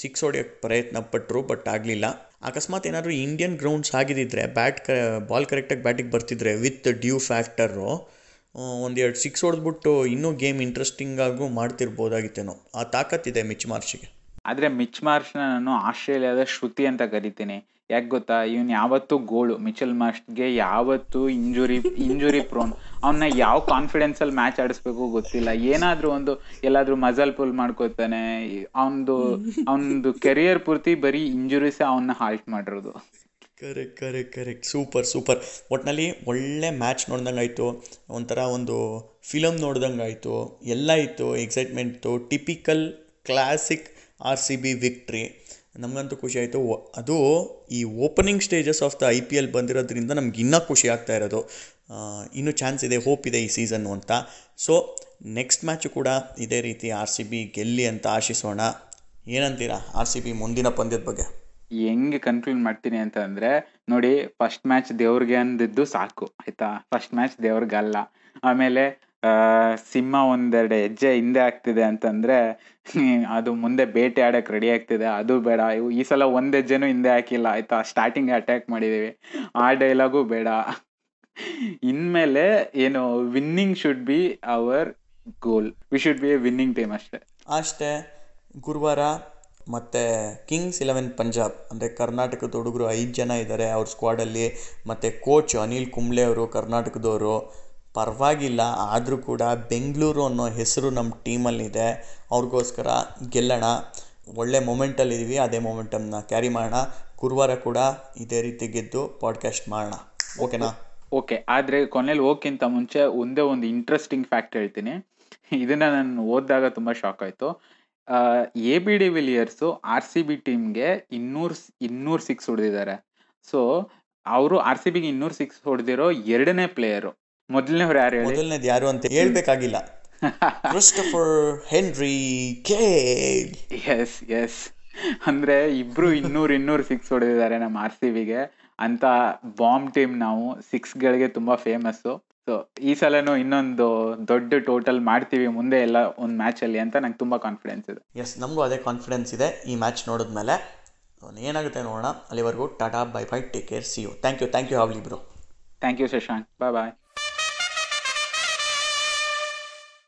ಸಿಕ್ಸ್ ಹೊಡೆಯೋಕ್ಕೆ ಪ್ರಯತ್ನ ಪಟ್ಟರು ಬಟ್ ಆಗಲಿಲ್ಲ. ಅಕಸ್ಮಾತ್ ಏನಾದರೂ ಇಂಡಿಯನ್ ಗ್ರೌಂಡ್ಸ್ ಆಗಿದ್ದಿದ್ರೆ ಬ್ಯಾಟ್ ಕ ಬಾಲ್ ಕರೆಕ್ಟಾಗಿ ಬ್ಯಾಟಿಗೆ ಬರ್ತಿದ್ರೆ ವಿತ್ ಡ್ಯೂ ಫ್ಯಾಕ್ಟರು ಒಂದೆರಡು ಸಿಕ್ಸ್ ಹೊಡೆದ್ಬಿಟ್ಟು ಇನ್ನೂ ಗೇಮ್ ಇಂಟ್ರೆಸ್ಟಿಂಗ್ ಆಗು ಮಾಡ್ತಿರ್ಬೋದಾಗಿತ್ತೇನೋ. ಆ ತಾಕತ್ತಿದೆ ಮಿಚ್ ಮಾರ್ಷಿಗೆ ಆದರೆ ಮಿಚ್ ಮಾರ್ಚ್ನ ನಾನು ಆಸ್ಟ್ರೇಲಿಯಾದ ಶ್ರುತಿ ಅಂತ ಕರಿತೀನಿ. ಯಾಕೆ ಗೊತ್ತಾ? ಇವನ್ ಯಾವತ್ತೂ ಗೋಳು. ಮಿಚಲ್ ಮಾಸ್ಟ್ಗೆ ಯಾವತ್ತೂ ಇಂಜುರಿ ಇಂಜುರಿ ಪ್ರೋನ್ ಅವನ್ನ ಯಾವ ಕಾನ್ಫಿಡೆನ್ಸ್ ಅಲ್ಲಿ ಮ್ಯಾಚ್ ಆಡಿಸ್ಬೇಕು ಗೊತ್ತಿಲ್ಲ. ಏನಾದ್ರೂ ಒಂದು ಎಲ್ಲಾದ್ರೂ ಮಜಲ್ ಪುಲ್ ಮಾಡ್ಕೋತಾನೆ. ಅವನದು ಅವನದು ಕೆರಿಯರ್ ಪೂರ್ತಿ ಬರೀ ಇಂಜುರೀಸೇ ಅವನ್ನ ಹಾಲ್ಟ್ ಮಾಡಿರೋದು. Correct correct correct super super ಒಟ್ಟಿನಲ್ಲಿ ಒಳ್ಳೆ ಮ್ಯಾಚ್ ನೋಡ್ದಂಗೆ ಆಯಿತು. ಒಂಥರ ಒಂದು ಫಿಲಮ್ ನೋಡ್ದಂಗೆ ಆಯಿತು. ಎಲ್ಲ ಇತ್ತು. Excitement typical classic R C B victory ನಮಗಂತೂ ಖುಷಿ ಆಯಿತು. ಅದು ಈ opening stages of the I P L ಬಂದಿರೋದ್ರಿಂದ ನಮ್ಗೆ ಇನ್ನೂ ಖುಷಿ ಆಗ್ತಾ ಇರೋದು. ಇನ್ನೂ ಚಾನ್ಸ್ ಇದೆ ಹೋಪ್ ಇದೆ ಈ ಸೀಸನ್ನು ಅಂತ. ಸೊ ನೆಕ್ಸ್ಟ್ ಮ್ಯಾಚು ಕೂಡ ಇದೇ ರೀತಿ ಆರ್ ಸಿ ಬಿ ಗೆಲ್ಲಿ ಅಂತ ಆಶಿಸೋಣ. ಏನಂತೀರಾ ಆರ್ ಸಿ ಬಿ ಮುಂದಿನ ಪಂದ್ಯದ ಬಗ್ಗೆ? ಹೆಂಗೆ ಕನ್ಕ್ಲೂಡ್ ಮಾಡ್ತೀನಿ ಅಂತ ಅಂದ್ರೆ, ನೋಡಿ ಫಸ್ಟ್ ಮ್ಯಾಚ್ ದೇವ್ರಿಗೆ ಅಂದಿದ್ದು ಸಾಕು, ಆಯ್ತಾ? ಫಸ್ಟ್ ಮ್ಯಾಚ್ ದೇವ್ರಿಗಲ್ಲ. ಆಮೇಲೆ ಸಿಂಹ ಒಂದೆರಡು ಹೆಜ್ಜೆ ಹಿಂದೆ ಆಗ್ತಿದೆ ಅಂತಂದ್ರೆ, ಅದು ಮುಂದೆ ಬೇಟೆ ಆಡಕ್ ರೆಡಿ ಆಗ್ತಿದೆ. ಅದು ಬೇಡ. ಈ ಸಲ ಒಂದ್ ಹೆಜ್ಜೆನೂ ಹಿಂದೆ ಹಾಕಿಲ್ಲ. ಆಯ್ತಾ? ಸ್ಟಾರ್ಟಿಂಗ್ ಅಟ್ಯಾಕ್ ಮಾಡಿದೀವಿ. ಆ ಡೈಲಾಗು ಬೇಡ. ಇನ್ಮೇಲೆ ಏನು winning should be our goal we should be a winning team ಅಷ್ಟೇ. ಅಷ್ಟೇ. ಗುರುವಾರ ಮತ್ತು ಕಿಂಗ್ಸ್ ಇಲೆವೆನ್ ಪಂಜಾಬ್ ಅಂದರೆ ಕರ್ನಾಟಕದ ಹುಡುಗರು ಐದು ಜನ ಇದ್ದಾರೆ ಅವ್ರ ಸ್ಕ್ವಾಡಲ್ಲಿ ಮತ್ತು ಕೋಚ್ ಅನಿಲ್ ಕುಂಬ್ಳೆ ಅವರು, ಕರ್ನಾಟಕದವರು. ಪರವಾಗಿಲ್ಲ, ಆದರೂ ಕೂಡ ಬೆಂಗಳೂರು ಅನ್ನೋ ಹೆಸರು ನಮ್ಮ ಟೀಮಲ್ಲಿದೆ. ಅವ್ರಿಗೋಸ್ಕರ ಗೆಲ್ಲೋಣ. ಒಳ್ಳೆ ಮೊಮೆಂಟಲ್ಲಿದ್ದೀವಿ ಅದೇ ಮೊಮೆಂಟಮ್ನ ಕ್ಯಾರಿ ಮಾಡೋಣ. ಗುರುವಾರ ಕೂಡ ಇದೇ ರೀತಿ ಗೆದ್ದು ಪಾಡ್ಕಾಸ್ಟ್ ಮಾಡೋಣ. ಓಕೆನಾ? ಓಕೆ, ಆದರೆ ಕೊನೆಯಲ್ಲಿ ಹೋಗ್ಕಿಂತ ಮುಂಚೆ ಒಂದೇ ಒಂದು ಇಂಟ್ರೆಸ್ಟಿಂಗ್ ಫ್ಯಾಕ್ಟ್ ಹೇಳ್ತೀನಿ. ಇದನ್ನ ನಾನು ಓದಿದಾಗ ತುಂಬ ಶಾಕ್ ಆಯಿತು. A B de Villiers R C B ಟೀಮ್ಗೆ ಇನ್ನೂರು ಇನ್ನೂರು ಸಿಕ್ಸ್ ಹೊಡೆದಿದ್ದಾರೆ. ಸೊ ಅವರು ಆರ್ ಸಿ ಬಿಗೆ ಇನ್ನೂರು ಸಿಕ್ಸ್ ಹೊಡೆದಿರೋ ಎರಡನೇ ಪ್ಲೇಯರು ಮೊದಲನೇವ್ರು ಯಾರು ಹೇಳಿ? ಮೊದಲನೇದು ಯಾರು ಅಂತ ಹೇಳ್ಬೇಕಾಗಿಲ್ಲ. Christopher Henry K S S ಅಂದ್ರೆ ಇಬ್ರು ಇನ್ನೂರ್ ಇನ್ನೂರ್ ಸಿಕ್ಸ್ ಹೊಡೆದಿದ್ದಾರೆ ನಮ್ಮ ಆರ್ ಸಿ ಬಿಗೆ. ಅಂತ ಬಾಂಬ್ ಟೀಮ್ ನಾವು ಸಿಕ್ಸ್ ಗಳಿಗೆ ತುಂಬಾ ಫೇಮಸ್ಸು ಸೊ ಈ ಸಲನೂ ಇನ್ನೊಂದು ದೊಡ್ಡ ಟೋಟಲ್ ಮಾಡ್ತೀವಿ ಮುಂದೆ ಎಲ್ಲ ಒಂದು ಮ್ಯಾಚಲ್ಲಿ ಅಂತ ನಂಗೆ ತುಂಬಾ ಕಾನ್ಫಿಡೆನ್ಸ್ ಇದೆ. ಎಸ್ ನಮಗೂ ಅದೇ ಕಾನ್ಫಿಡೆನ್ಸ್ ಇದೆ ಈ ಮ್ಯಾಚ್ ನೋಡಿದ್ಮೇಲೆ. ಏನಾಗುತ್ತೆ ನೋಡೋಣ. ಅಲ್ಲಿವರೆಗೂ tata bye bye take care see you thank you thank you ಹಾವ್ಲಿ bro. Thank you Shashank. Bye bye